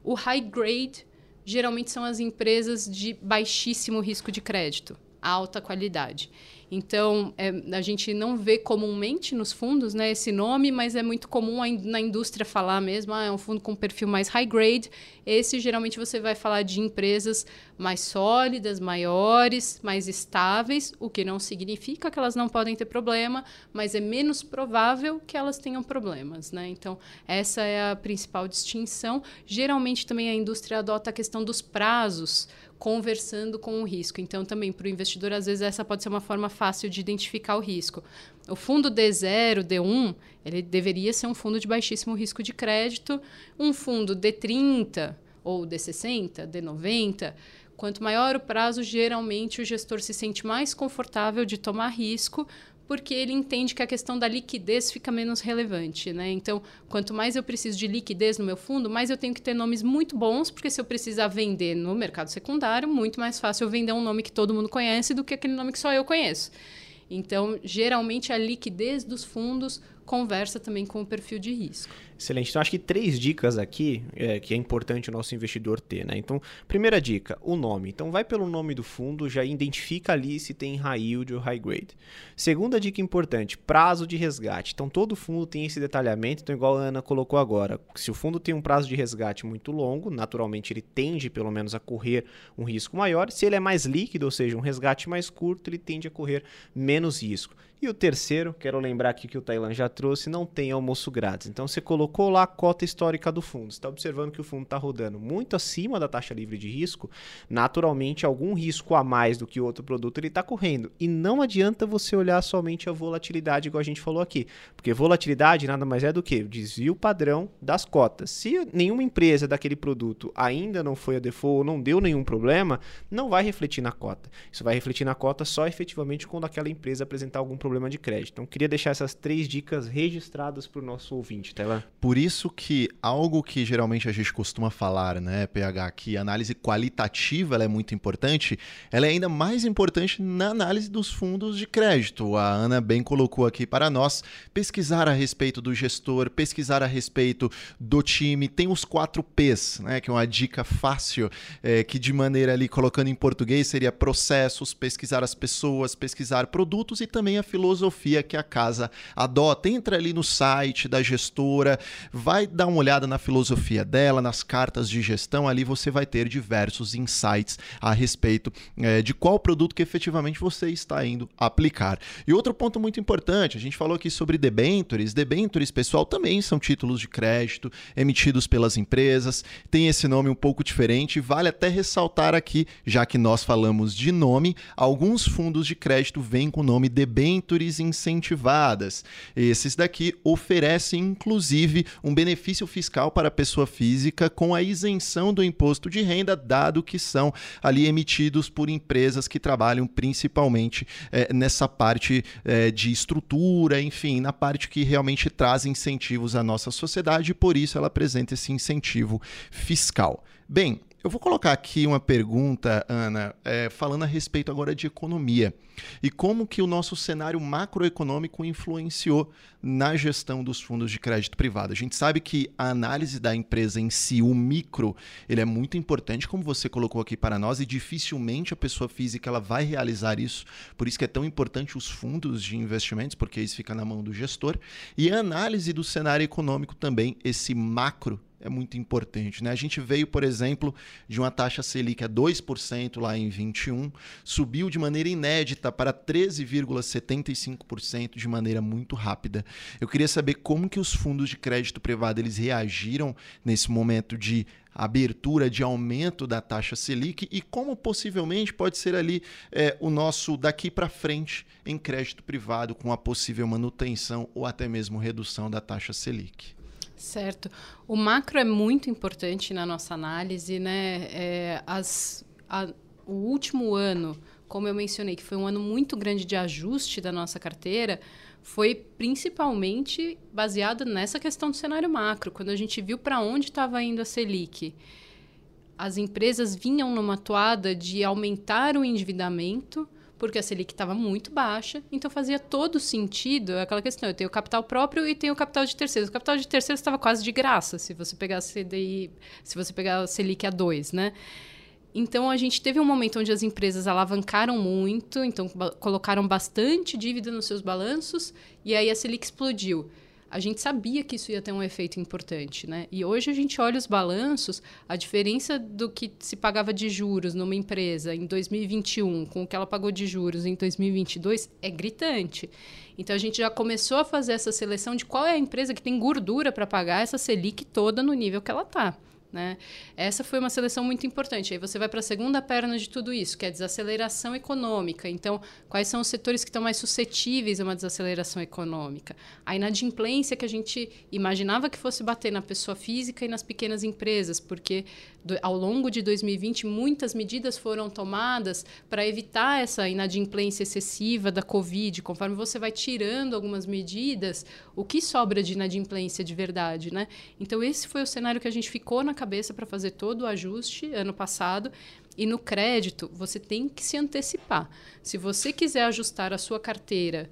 O high grade geralmente são as empresas de baixíssimo risco de crédito, alta qualidade. Então, é, a gente não vê comumente nos fundos né, esse nome, mas é muito comum na indústria falar mesmo, ah, é um fundo com perfil mais high grade. Esse, geralmente, você vai falar de empresas mais sólidas, maiores, mais estáveis, o que não significa que elas não podem ter problema, mas é menos provável que elas tenham problemas. Né? Então, essa é a principal distinção. Geralmente, também a indústria adota a questão dos prazos conversando com o risco. Então, também para o investidor, às vezes, essa pode ser uma forma fácil de identificar o risco. O fundo D0, D1, ele deveria ser um fundo de baixíssimo risco de crédito. Um fundo D30 ou D60, D90, quanto maior o prazo, geralmente o gestor se sente mais confortável de tomar risco, porque ele entende que a questão da liquidez fica menos relevante, né? Então, quanto mais eu preciso de liquidez no meu fundo, mais eu tenho que ter nomes muito bons, porque se eu precisar vender no mercado secundário, muito mais fácil eu vender um nome que todo mundo conhece do que aquele nome que só eu conheço. Então, geralmente a liquidez dos fundos conversa também com o perfil de risco. Excelente. Então, acho que três dicas aqui é, que é importante o nosso investidor ter, né? Então, primeira dica, o nome. Então, vai pelo nome do fundo, já identifica ali se tem high yield ou high grade. Segunda dica importante, prazo de resgate. Então, todo fundo tem esse detalhamento. Então, igual a Ana colocou agora, se o fundo tem um prazo de resgate muito longo, naturalmente ele tende, pelo menos, a correr um risco maior. Se ele é mais líquido, ou seja, um resgate mais curto, ele tende a correr menos risco. E o terceiro, quero lembrar aqui que o Tailan já trouxe, não tem almoço grátis. Então você colocou lá a cota histórica do fundo. Está observando que o fundo está rodando muito acima da taxa livre de risco. Naturalmente, algum risco a mais do que outro produto ele está correndo. E não adianta você olhar somente a volatilidade, igual a gente falou aqui. Porque volatilidade nada mais é do que desvio padrão das cotas. Se nenhuma empresa daquele produto ainda não foi a default ou não deu nenhum problema, não vai refletir na cota. Isso vai refletir na cota só efetivamente quando aquela empresa apresentar algum problema de crédito. Então, queria deixar essas três dicas registradas para o nosso ouvinte, tá lá? Por isso que algo que geralmente a gente costuma falar, né, PH, que análise qualitativa é muito importante, ela é ainda mais importante na análise dos fundos de crédito. A Ana bem colocou aqui para nós pesquisar a respeito do gestor, pesquisar a respeito do time. Tem os quatro P's, né, que é uma dica fácil, é, que de maneira ali colocando em português seria processos, pesquisar as pessoas, pesquisar produtos e também a filosofia que a casa adota. Entra ali no site da gestora, vai dar uma olhada na filosofia dela, nas cartas de gestão. Ali você vai ter diversos insights a respeito é, de qual produto que efetivamente você está indo aplicar. E outro ponto muito importante, a gente falou aqui sobre debentures. Debentures, pessoal, também são títulos de crédito emitidos pelas empresas. Tem esse nome um pouco diferente. Vale até ressaltar aqui, já que nós falamos de nome, alguns fundos de crédito vêm com o nome debentures incentivadas. Esses daqui oferecem, inclusive, um benefício fiscal para a pessoa física com a isenção do imposto de renda, dado que são ali emitidos por empresas que trabalham principalmente é, nessa parte é, de estrutura, enfim, na parte que realmente traz incentivos à nossa sociedade, e por isso ela apresenta esse incentivo fiscal. Bem, eu vou colocar aqui uma pergunta, Ana, é, falando a respeito agora de economia e como que o nosso cenário macroeconômico influenciou na gestão dos fundos de crédito privado. A gente sabe que a análise da empresa em si, o micro, ele é muito importante, como você colocou aqui para nós, e dificilmente a pessoa física ela vai realizar isso. Por isso que é tão importante os fundos de investimentos, porque isso fica na mão do gestor. E a análise do cenário econômico também, esse macro é muito importante. Né? A gente veio, por exemplo, de uma taxa Selic a 2% lá em 21, subiu de maneira inédita para 13,75% de maneira muito rápida. Eu queria saber como que os fundos de crédito privado eles reagiram nesse momento de abertura de aumento da taxa Selic e como possivelmente pode ser ali é, o nosso daqui para frente em crédito privado com a possível manutenção ou até mesmo redução da taxa Selic. Certo. O macro é muito importante na nossa análise, né? É, as, a, o último ano, como eu mencionei, que foi um ano muito grande de ajuste da nossa carteira, foi principalmente baseado nessa questão do cenário macro. Quando a gente viu para onde estava indo a Selic, as empresas vinham numa toada de aumentar o endividamento porque a Selic estava muito baixa, então fazia todo sentido aquela questão. Eu tenho capital próprio e tenho capital de terceiros. O capital de terceiros estava quase de graça se você pegar a CDI, se você pegar a Selic a 2, né? Então a gente teve um momento onde as empresas alavancaram muito, então colocaram bastante dívida nos seus balanços e aí a Selic explodiu a gente sabia que isso ia ter um efeito importante, né? E hoje a gente olha os balanços, a diferença do que se pagava de juros numa empresa em 2021 com o que ela pagou de juros em 2022 é gritante. Então a gente já começou a fazer essa seleção de qual é a empresa que tem gordura para pagar essa Selic toda no nível que ela está. Né? Essa foi uma seleção muito importante. Aí você vai para a segunda perna de tudo isso, que é a desaceleração econômica. Então, quais são os setores que estão mais suscetíveis a uma desaceleração econômica? A inadimplência que a gente imaginava que fosse bater na pessoa física e nas pequenas empresas, porque do, ao longo de 2020 muitas medidas foram tomadas para evitar essa inadimplência excessiva da Covid. Conforme você vai tirando algumas medidas, o que sobra de inadimplência de verdade? Né? Então, esse foi o cenário que a gente ficou na cabeça para fazer todo o ajuste ano passado. E no crédito, você tem que se antecipar. Se você quiser ajustar a sua carteira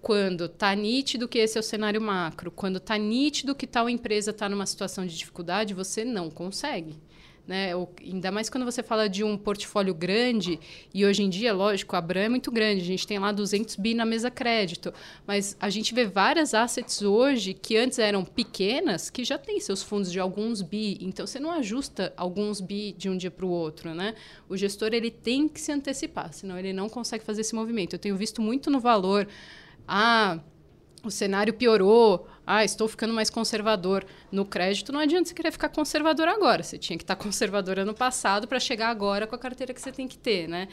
quando está nítido que esse é o cenário macro, quando está nítido que tal empresa está numa situação de dificuldade, você não consegue. Né? Ainda mais quando você fala de um portfólio grande, e hoje em dia, lógico, a Bram é muito grande, a gente tem lá 200 bi na mesa crédito, mas a gente vê várias assets hoje que antes eram pequenas, que já têm seus fundos de alguns bi, então você não ajusta alguns bi de um dia para o outro. Né? O gestor ele tem que se antecipar, senão ele não consegue fazer esse movimento. Eu tenho visto muito no valor, ah, o cenário piorou, ah, estou ficando mais conservador. No crédito não adianta você querer ficar conservador agora. Você tinha que estar <laughs> conservador ano passado para chegar agora com a carteira que você tem que ter, né?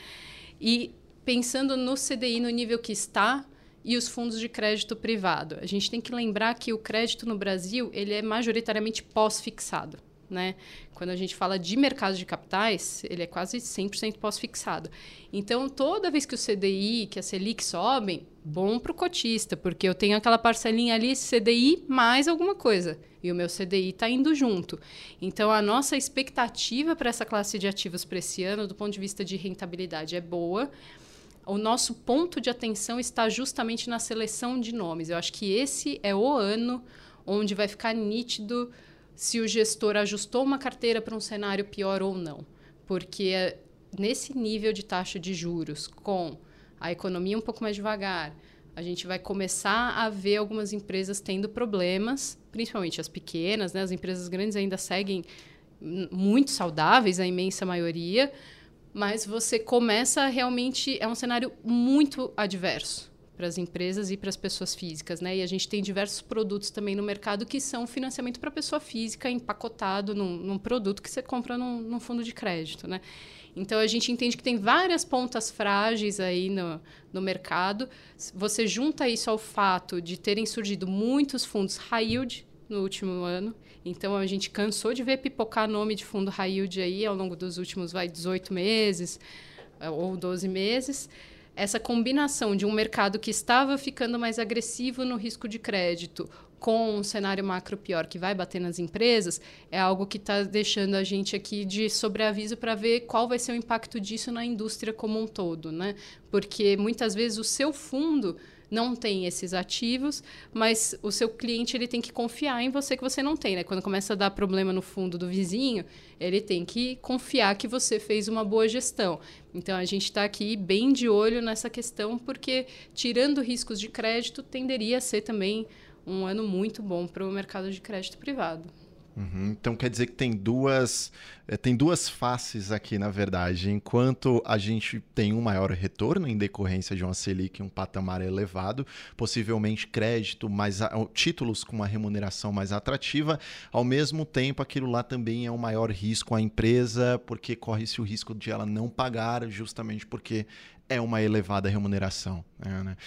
E pensando no CDI no nível que está e os fundos de crédito privado. A gente tem que lembrar que o crédito no Brasil ele é majoritariamente pós-fixado. Né? Quando a gente fala de mercado de capitais, ele é quase 100% pós-fixado. Então, toda vez que o CDI, que a Selic sobem, bom para o cotista, porque eu tenho aquela parcelinha ali, CDI mais alguma coisa. E o meu CDI está indo junto. Então, a nossa expectativa para essa classe de ativos para esse ano, do ponto de vista de rentabilidade, é boa. O nosso ponto de atenção está justamente na seleção de nomes. Eu acho que esse é o ano onde vai ficar nítido se o gestor ajustou uma carteira para um cenário pior ou não. Porque nesse nível de taxa de juros, com a economia um pouco mais devagar, a gente vai começar a ver algumas empresas tendo problemas, principalmente as pequenas, né? As empresas grandes ainda seguem muito saudáveis, a imensa maioria, mas você começa realmente é um cenário muito adverso para as empresas e para as pessoas físicas, né? E a gente tem diversos produtos também no mercado que são financiamento para pessoa física empacotado num, num, produto que você compra num, num, fundo de crédito, né? Então a gente entende que tem várias pontas frágeis aí no, no mercado. Você junta isso ao fato de terem surgido muitos fundos high yield no último ano. Então a gente cansou de ver pipocar nome de fundo high yield aí ao longo dos últimos vai 18 meses eh, ou 12 meses essa combinação de um mercado que estava ficando mais agressivo no risco de crédito com um cenário macro pior que vai bater nas empresas, é algo que está deixando a gente aqui de sobreaviso para ver qual vai ser o impacto disso na indústria como um todo, né? Porque muitas vezes o seu fundo não tem esses ativos, mas o seu cliente ele tem que confiar em você que você não tem, né? Quando começa a dar problema no fundo do vizinho, ele tem que confiar que você fez uma boa gestão. Então a gente está aqui bem de olho nessa questão, porque tirando riscos de crédito, tenderia a ser também um ano muito bom para o mercado de crédito privado. Uhum. Então quer dizer que tem duas, é, tem duas faces aqui, na verdade. Enquanto a gente tem um maior retorno em decorrência de uma Selic, um patamar elevado, possivelmente crédito, mais títulos com uma remuneração mais atrativa, ao mesmo tempo aquilo lá também é um maior risco à empresa, porque corre-se o risco de ela não pagar, justamente porque é uma elevada remuneração. Né?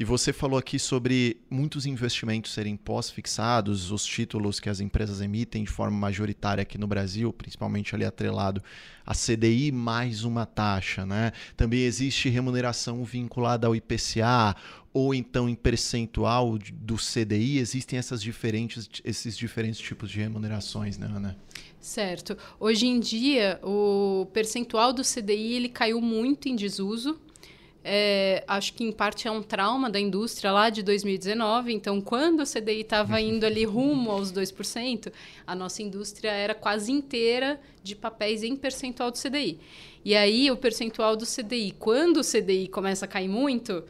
E você falou aqui sobre muitos investimentos serem pós-fixados, os títulos que as empresas emitem de forma majoritária aqui no Brasil, principalmente ali atrelado a CDI mais uma taxa. Né? Também existe remuneração vinculada ao IPCA ou então em percentual do CDI. Existem essas diferentes, esses diferentes tipos de remunerações, né, Ana? Certo. Hoje em dia, o percentual do CDI ele caiu muito em desuso é, acho que em parte é um trauma da indústria lá de 2019. Então, quando o CDI estava <laughs> indo ali rumo aos 2%, a nossa indústria era quase inteira de papéis em percentual do CDI. E aí, o percentual do CDI, quando o CDI começa a cair muito,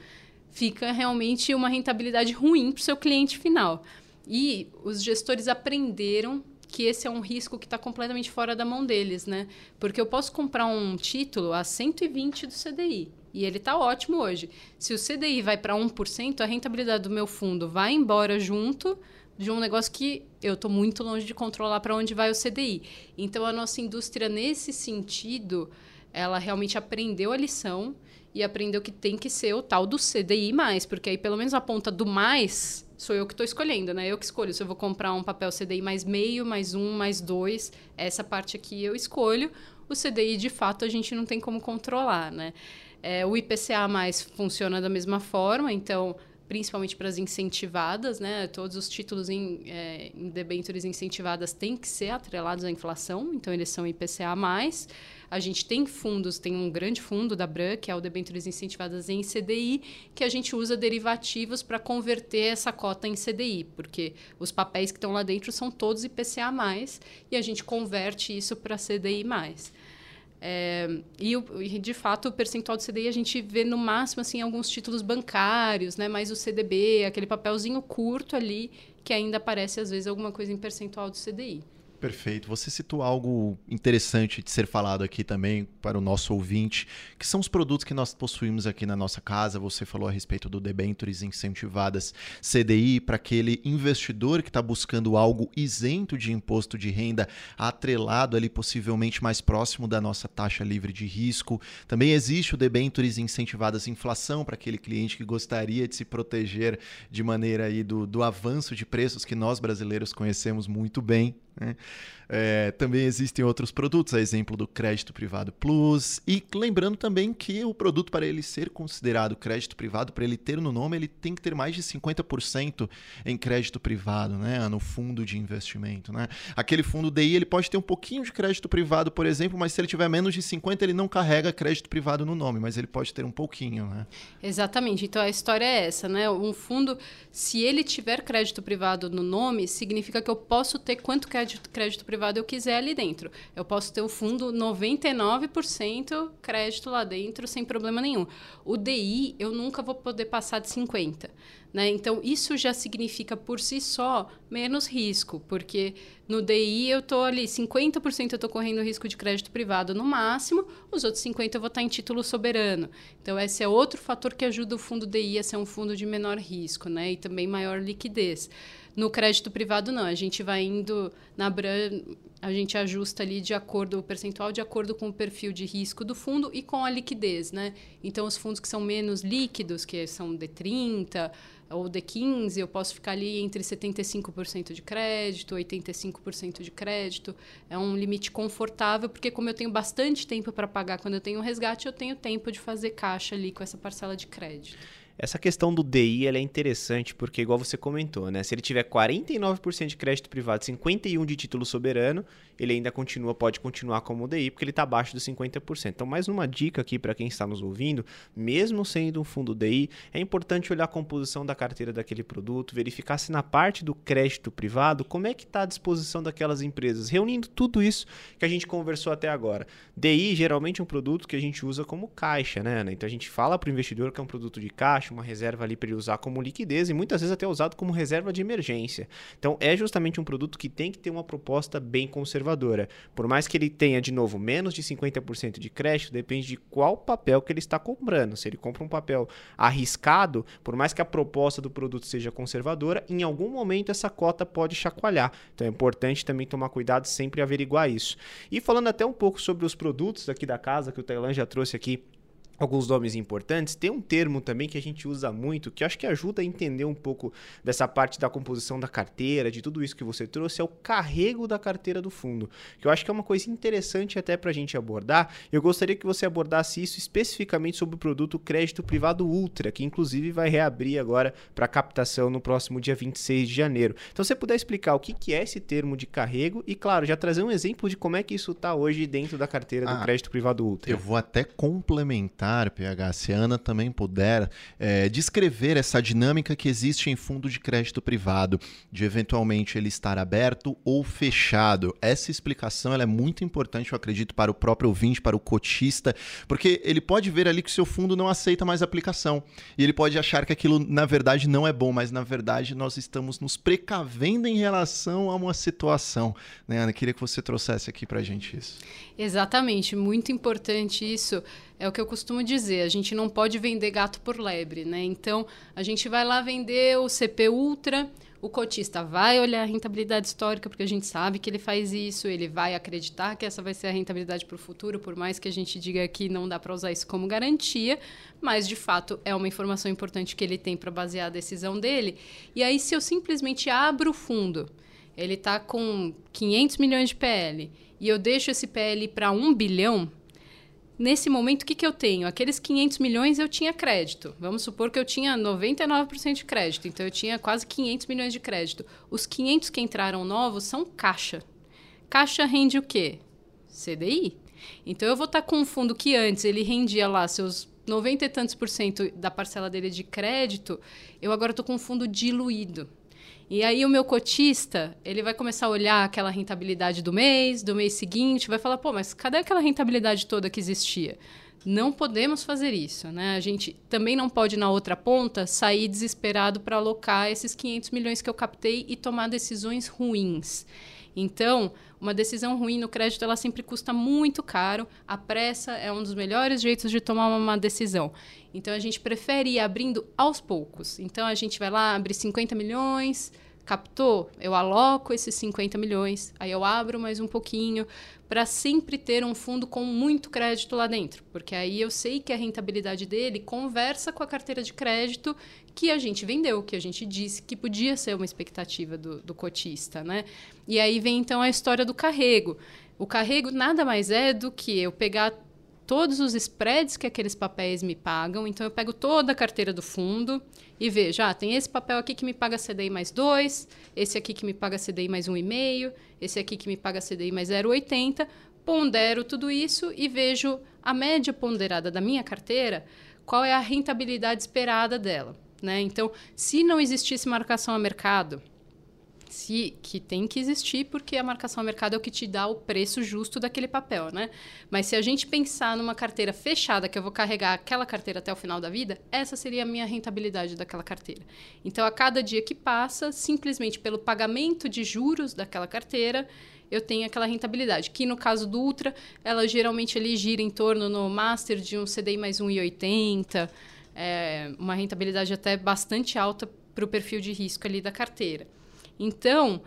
fica realmente uma rentabilidade ruim para o seu cliente final. E os gestores aprenderam que esse é um risco que está completamente fora da mão deles, né? Porque eu posso comprar um título a 120 do CDI e ele está ótimo hoje. Se o CDI vai para 1%, a rentabilidade do meu fundo vai embora junto de um negócio que eu estou muito longe de controlar para onde vai o CDI. Então, a nossa indústria, nesse sentido, ela realmente aprendeu a lição e aprendeu que tem que ser o tal do CDI porque aí pelo menos a ponta do mais sou eu que estou escolhendo, né? Eu que escolho se eu vou comprar um papel CDI mais meio, mais um, mais dois, essa parte aqui eu escolho. O CDI, de fato, a gente não tem como controlar, né? É, o IPCA mais funciona da mesma forma, então principalmente para as incentivadas, né? Todos os títulos em, é, em debêntures incentivadas têm que ser atrelados à inflação, então eles são IPCA+. A gente tem fundos, tem um grande fundo da BRAN, que é o debêntures incentivadas em CDI, que a gente usa derivativos para converter essa cota em CDI, porque os papéis que estão lá dentro são todos IPCA+, e a gente converte isso para CDI+. É, e, de fato, o percentual do CDI a gente vê no máximo assim alguns títulos bancários, né? mais o CDB, aquele papelzinho curto ali que ainda aparece às vezes alguma coisa em percentual do CDI. Perfeito. Você citou algo interessante de ser falado aqui também para o nosso ouvinte, que são os produtos que nós possuímos aqui na nossa casa. Você falou a respeito do debentures incentivadas CDI para aquele investidor que está buscando algo isento de imposto de renda, atrelado ali possivelmente mais próximo da nossa taxa livre de risco. Também existe o debentures incentivadas inflação para aquele cliente que gostaria de se proteger de maneira aí do, do avanço de preços que nós brasileiros conhecemos muito bem. Né? É, também existem outros produtos, a exemplo do crédito privado plus. E lembrando também que o produto, para ele ser considerado crédito privado, para ele ter no nome, ele tem que ter mais de 50% em crédito privado, né? no fundo de investimento. Né? Aquele fundo DI ele pode ter um pouquinho de crédito privado, por exemplo, mas se ele tiver menos de 50%, ele não carrega crédito privado no nome, mas ele pode ter um pouquinho. Né? Exatamente. Então a história é essa, né? Um fundo, se ele tiver crédito privado no nome, significa que eu posso ter quanto crédito, crédito privado privado eu quiser ali dentro. Eu posso ter o fundo 99% crédito lá dentro sem problema nenhum. O DI eu nunca vou poder passar de 50. Né? Então, isso já significa por si só menos risco, porque no DI eu estou ali, 50% eu estou correndo risco de crédito privado no máximo, os outros 50% eu vou estar em título soberano. Então, esse é outro fator que ajuda o fundo DI a ser um fundo de menor risco né? e também maior liquidez. No crédito privado, não. A gente vai indo na Bran, a gente ajusta ali de acordo, o percentual de acordo com o perfil de risco do fundo e com a liquidez, né? Então, os fundos que são menos líquidos, que são D30 ou D15, eu posso ficar ali entre 75% de crédito, 85% de crédito. É um limite confortável, porque como eu tenho bastante tempo para pagar quando eu tenho um resgate, eu tenho tempo de fazer caixa ali com essa parcela de crédito. Essa questão do DI é interessante porque, igual você comentou, né? Se ele tiver 49% de crédito privado, 51% de título soberano, ele ainda continua, pode continuar como DI, porque ele está abaixo dos 50%. Então, mais uma dica aqui para quem está nos ouvindo: mesmo sendo um fundo DI, é importante olhar a composição da carteira daquele produto, verificar se na parte do crédito privado, como é que está a disposição daquelas empresas, reunindo tudo isso que a gente conversou até agora. DI geralmente é um produto que a gente usa como caixa, né? Então a gente fala para o investidor que é um produto de caixa uma reserva ali para ele usar como liquidez e muitas vezes até usado como reserva de emergência. Então é justamente um produto que tem que ter uma proposta bem conservadora. Por mais que ele tenha, de novo, menos de 50% de crédito, depende de qual papel que ele está comprando. Se ele compra um papel arriscado, por mais que a proposta do produto seja conservadora, em algum momento essa cota pode chacoalhar. Então é importante também tomar cuidado sempre averiguar isso. E falando até um pouco sobre os produtos aqui da casa que o Tailan já trouxe aqui alguns nomes importantes, tem um termo também que a gente usa muito, que acho que ajuda a entender um pouco dessa parte da composição da carteira, de tudo isso que você trouxe, é o carrego da carteira do fundo, que eu acho que é uma coisa interessante até para a gente abordar. Eu gostaria que você abordasse isso especificamente sobre o produto Crédito Privado Ultra, que inclusive vai reabrir agora para captação no próximo dia 26 de janeiro. Então, se você puder explicar o que, que é esse termo de carrego e, claro, já trazer um exemplo de como é que isso está hoje dentro da carteira ah, do Crédito Privado Ultra. Eu vou até complementar comentário, PH, se a Ana também puder é, descrever essa dinâmica que existe em fundo de crédito privado, de eventualmente ele estar aberto ou fechado. Essa explicação é muito importante, eu acredito, para o próprio ouvinte, para o cotista, porque ele pode ver ali que o seu fundo não aceita mais aplicação e ele pode achar que aquilo na verdade não é bom, mas na verdade nós estamos nos precavendo em relação a uma situação. Né, Ana? Queria que você trouxesse aqui para gente isso. Exatamente, muito importante isso. É o que eu costumo dizer, a gente não pode vender gato por lebre, né? Então, a gente vai lá vender o CP Ultra, o cotista vai olhar a rentabilidade histórica, porque a gente sabe que ele faz isso, ele vai acreditar que essa vai ser a rentabilidade para o futuro, por mais que a gente diga que não dá para usar isso como garantia, mas de fato é uma informação importante que ele tem para basear a decisão dele. E aí, se eu simplesmente abro o fundo, ele está com 500 milhões de PL e eu deixo esse PL para 1 bilhão, nesse momento, o que, que eu tenho? Aqueles 500 milhões eu tinha crédito. Vamos supor que eu tinha 99% de crédito, então eu tinha quase 500 milhões de crédito. Os 500 que entraram novos são caixa. Caixa rende o quê? CDI. Então eu vou estar com um fundo que antes ele rendia lá seus 90 e tantos por cento da parcela dele de crédito, eu agora estou com um fundo diluído. E aí o meu cotista, ele vai começar a olhar aquela rentabilidade do mês, do mês seguinte, vai falar, pô, mas cadê aquela rentabilidade toda que existia? Não podemos fazer isso, né? A gente também não pode, na outra ponta, sair desesperado para alocar esses 500 milhões que eu captei e tomar decisões ruins. Então, uma decisão ruim no crédito, ela sempre custa muito caro. A pressa é um dos melhores jeitos de tomar uma decisão. Então, a gente prefere ir abrindo aos poucos. Então, a gente vai lá, abre 50 milhões, captou, eu aloco esses 50 milhões, aí eu abro mais um pouquinho, para sempre ter um fundo com muito crédito lá dentro, porque aí eu sei que a rentabilidade dele conversa com a carteira de crédito que a gente vendeu, que a gente disse que podia ser uma expectativa do, do cotista, né? E aí vem então a história do carrego. O carrego nada mais é do que eu pegar todos os spreads que aqueles papéis me pagam. Então, eu pego toda a carteira do fundo e vejo, ah, tem esse papel aqui que me paga CDI mais 2, esse aqui que me paga CDI mais 1,5, esse aqui que me paga CDI mais 0,80. Pondero tudo isso e vejo a média ponderada da minha carteira, qual é a rentabilidade esperada dela. Né? Então, se não existisse marcação a mercado, se, que tem que existir, porque a marcação ao mercado é o que te dá o preço justo daquele papel, né? Mas se a gente pensar numa carteira fechada, que eu vou carregar aquela carteira até o final da vida, essa seria a minha rentabilidade daquela carteira. Então, a cada dia que passa, simplesmente pelo pagamento de juros daquela carteira, eu tenho aquela rentabilidade. Que no caso do Ultra, ela geralmente ele gira em torno no Master de um CDI mais 1,80, é, uma rentabilidade até bastante alta para o perfil de risco ali da carteira. Então,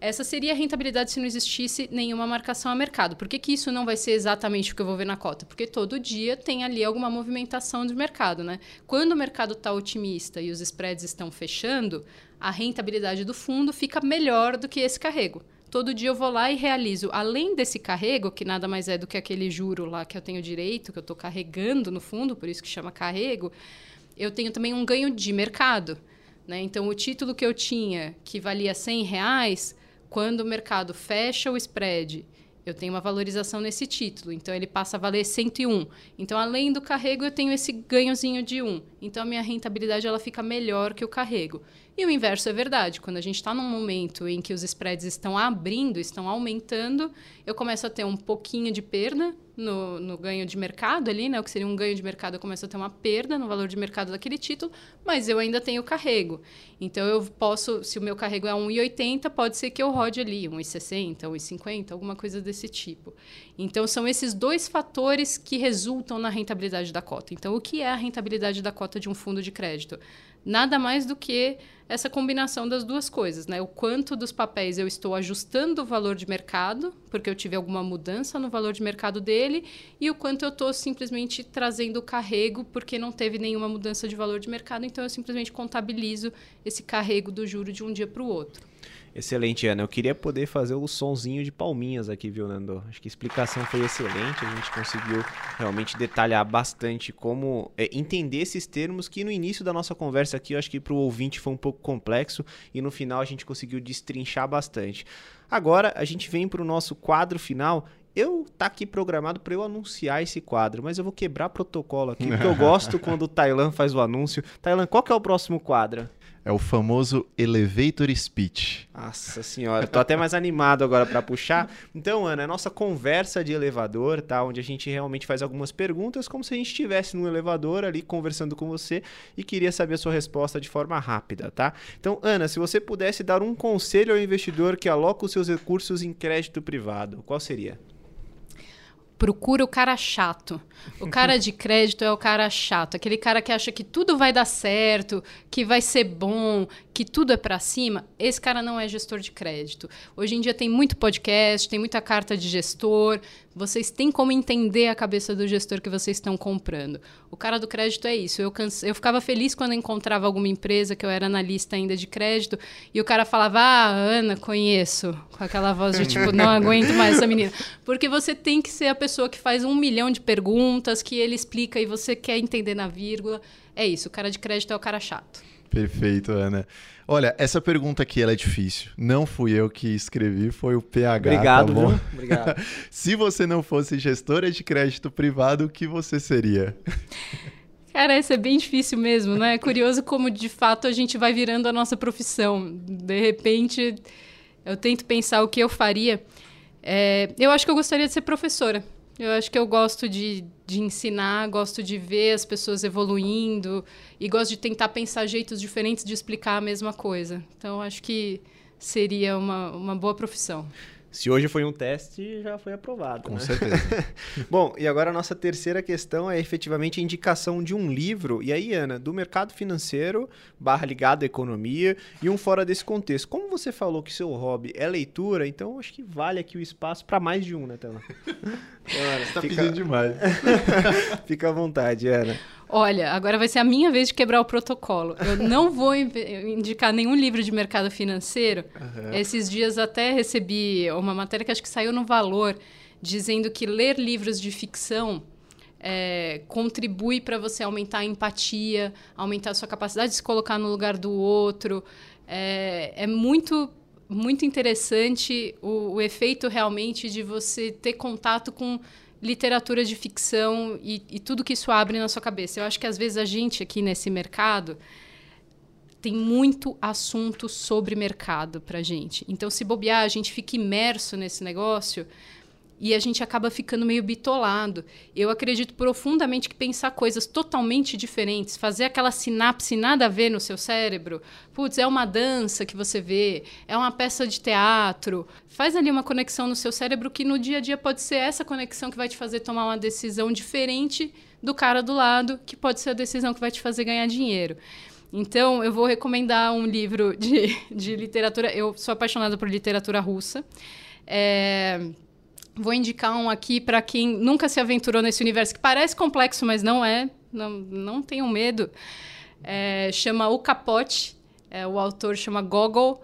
essa seria a rentabilidade se não existisse nenhuma marcação a mercado. Por que, que isso não vai ser exatamente o que eu vou ver na cota? Porque todo dia tem ali alguma movimentação de mercado, né? Quando o mercado está otimista e os spreads estão fechando, a rentabilidade do fundo fica melhor do que esse carrego. Todo dia eu vou lá e realizo, além desse carrego, que nada mais é do que aquele juro lá que eu tenho direito, que eu estou carregando no fundo, por isso que chama carrego, eu tenho também um ganho de mercado. Né? Então, o título que eu tinha, que valia 100 reais, quando o mercado fecha o spread, eu tenho uma valorização nesse título. Então, ele passa a valer 101. Então, além do carrego, eu tenho esse ganhozinho de 1. Então, a minha rentabilidade ela fica melhor que o carrego. E o inverso é verdade. Quando a gente está num momento em que os spreads estão abrindo, estão aumentando, eu começo a ter um pouquinho de perda no, no, ganho de mercado ali, né? O que seria um ganho de mercado, eu começo a ter uma perda no valor de mercado daquele título, mas eu ainda tenho carrego. Então eu posso, se o meu carrego é 1,80, pode ser que eu rode ali 1,60, 1,50, alguma coisa desse tipo. Então são esses dois fatores que resultam na rentabilidade da cota. Então o que é a rentabilidade da cota de um fundo de crédito? Nada mais do que essa combinação das duas coisas, né? O quanto dos papéis eu estou ajustando o valor de mercado, porque eu tive alguma mudança no valor de mercado dele, e o quanto eu estou simplesmente trazendo o carrego, porque não teve nenhuma mudança de valor de mercado, então eu simplesmente contabilizo esse carrego do juro de um dia para o outro. Excelente, Ana. Eu queria poder fazer o sonzinho de palminhas aqui, viu, Nando? Acho que a explicação foi excelente. A gente conseguiu realmente detalhar bastante como é, entender esses termos que no início da nossa conversa aqui, eu acho que para o ouvinte foi um pouco complexo e no final a gente conseguiu destrinchar bastante. Agora a gente vem para o nosso quadro final eu tá aqui programado para eu anunciar esse quadro, mas eu vou quebrar protocolo aqui, porque eu <laughs> gosto quando o Tailan faz o anúncio. Tailan, qual que é o próximo quadro? É o famoso elevator speech. Nossa senhora, tô até mais animado agora para puxar. Então, Ana, é nossa conversa de elevador, tá? Onde a gente realmente faz algumas perguntas, como se a gente estivesse num elevador ali conversando com você e queria saber a sua resposta de forma rápida, tá? Então, Ana, se você pudesse dar um conselho ao investidor que aloca os seus recursos em crédito privado, qual seria? Procura o cara chato. O cara <laughs> de crédito é o cara chato, aquele cara que acha que tudo vai dar certo, que vai ser bom, que tudo é para cima. Esse cara não é gestor de crédito. Hoje em dia tem muito podcast, tem muita carta de gestor. Vocês têm como entender a cabeça do gestor que vocês estão comprando. O cara do crédito é isso. Eu, canse... eu ficava feliz quando encontrava alguma empresa que eu era analista ainda de crédito e o cara falava: Ah, Ana, conheço. Com aquela voz de tipo, não aguento mais essa menina. Porque você tem que ser a pessoa que faz um milhão de perguntas, que ele explica e você quer entender na vírgula. É isso. O cara de crédito é o cara chato. Perfeito, Ana. Olha, essa pergunta aqui ela é difícil. Não fui eu que escrevi, foi o PH. Obrigado, tá bom? <laughs> Obrigado. Se você não fosse gestora de crédito privado, o que você seria? Cara, essa é bem difícil mesmo, né? É curioso como de fato a gente vai virando a nossa profissão. De repente, eu tento pensar o que eu faria. É, eu acho que eu gostaria de ser professora. Eu acho que eu gosto de, de ensinar, gosto de ver as pessoas evoluindo e gosto de tentar pensar jeitos diferentes de explicar a mesma coisa. Então, acho que seria uma, uma boa profissão. Se hoje foi um teste, já foi aprovado. Com né? certeza. <laughs> Bom, e agora a nossa terceira questão é efetivamente a indicação de um livro. E aí, Ana, do mercado financeiro, barra ligado à economia, e um fora desse contexto. Como você falou que seu hobby é leitura, então acho que vale aqui o espaço para mais de um, né, Tela? <laughs> Ana, você tá fica... pedindo demais. <laughs> fica à vontade, Ana. Olha, agora vai ser a minha vez de quebrar o protocolo. Eu não vou indicar nenhum livro de mercado financeiro. Uhum. Esses dias até recebi uma matéria que acho que saiu no Valor, dizendo que ler livros de ficção é, contribui para você aumentar a empatia, aumentar a sua capacidade de se colocar no lugar do outro. É, é muito muito interessante o, o efeito realmente de você ter contato com literatura de ficção e, e tudo que isso abre na sua cabeça. Eu acho que às vezes a gente aqui nesse mercado tem muito assunto sobre mercado para gente. Então, se bobear, a gente fica imerso nesse negócio e a gente acaba ficando meio bitolado. Eu acredito profundamente que pensar coisas totalmente diferentes, fazer aquela sinapse nada a ver no seu cérebro, putz, é uma dança que você vê, é uma peça de teatro, faz ali uma conexão no seu cérebro que no dia a dia pode ser essa conexão que vai te fazer tomar uma decisão diferente do cara do lado, que pode ser a decisão que vai te fazer ganhar dinheiro. Então, eu vou recomendar um livro de, <laughs> de literatura. Eu sou apaixonada por literatura russa. É, Vou indicar um aqui para quem nunca se aventurou nesse universo, que parece complexo, mas não é. Não, não tenham medo. É, chama O Capote. É, o autor chama Gogol.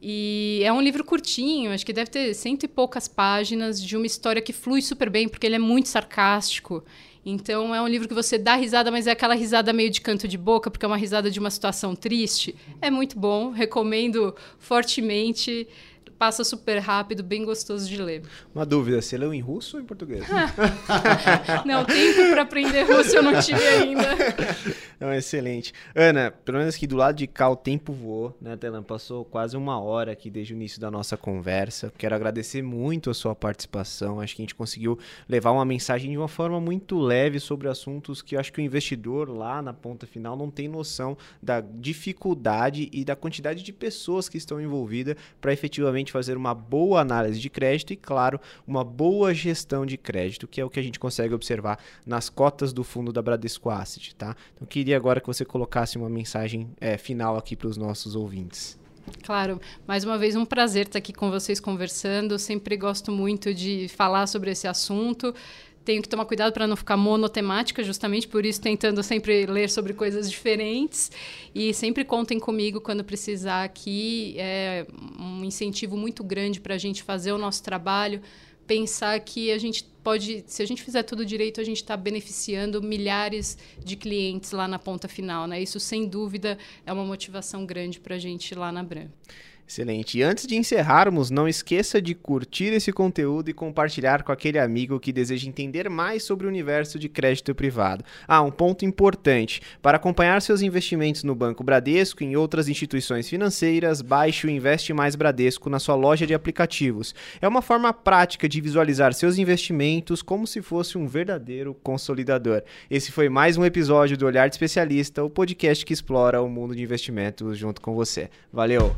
E é um livro curtinho, acho que deve ter cento e poucas páginas, de uma história que flui super bem, porque ele é muito sarcástico. Então é um livro que você dá risada, mas é aquela risada meio de canto de boca, porque é uma risada de uma situação triste. É muito bom, recomendo fortemente passa super rápido, bem gostoso de ler. Uma dúvida, você leu em russo ou em português? <laughs> não, tempo para aprender russo eu não tive ainda. <laughs> Não, excelente. Ana, pelo menos aqui do lado de cá o tempo voou, né, Telan? Passou quase uma hora aqui desde o início da nossa conversa. Quero agradecer muito a sua participação. Acho que a gente conseguiu levar uma mensagem de uma forma muito leve sobre assuntos que eu acho que o investidor lá na ponta final não tem noção da dificuldade e da quantidade de pessoas que estão envolvidas para efetivamente fazer uma boa análise de crédito e, claro, uma boa gestão de crédito, que é o que a gente consegue observar nas cotas do fundo da Bradesco Asset, tá? Então, queria agora que você colocasse uma mensagem é, final aqui para os nossos ouvintes. Claro, mais uma vez um prazer estar aqui com vocês conversando. Sempre gosto muito de falar sobre esse assunto. Tenho que tomar cuidado para não ficar monotemática, justamente por isso tentando sempre ler sobre coisas diferentes. E sempre contem comigo quando precisar aqui. É um incentivo muito grande para a gente fazer o nosso trabalho pensar que a gente pode, se a gente fizer tudo direito, a gente está beneficiando milhares de clientes lá na ponta final, né? Isso sem dúvida é uma motivação grande para a gente lá na Bram. Excelente. E antes de encerrarmos, não esqueça de curtir esse conteúdo e compartilhar com aquele amigo que deseja entender mais sobre o universo de crédito privado. Ah, um ponto importante: para acompanhar seus investimentos no Banco Bradesco e em outras instituições financeiras, baixe o Investe Mais Bradesco na sua loja de aplicativos. É uma forma prática de visualizar seus investimentos como se fosse um verdadeiro consolidador. Esse foi mais um episódio do Olhar de Especialista, o podcast que explora o mundo de investimentos junto com você. Valeu!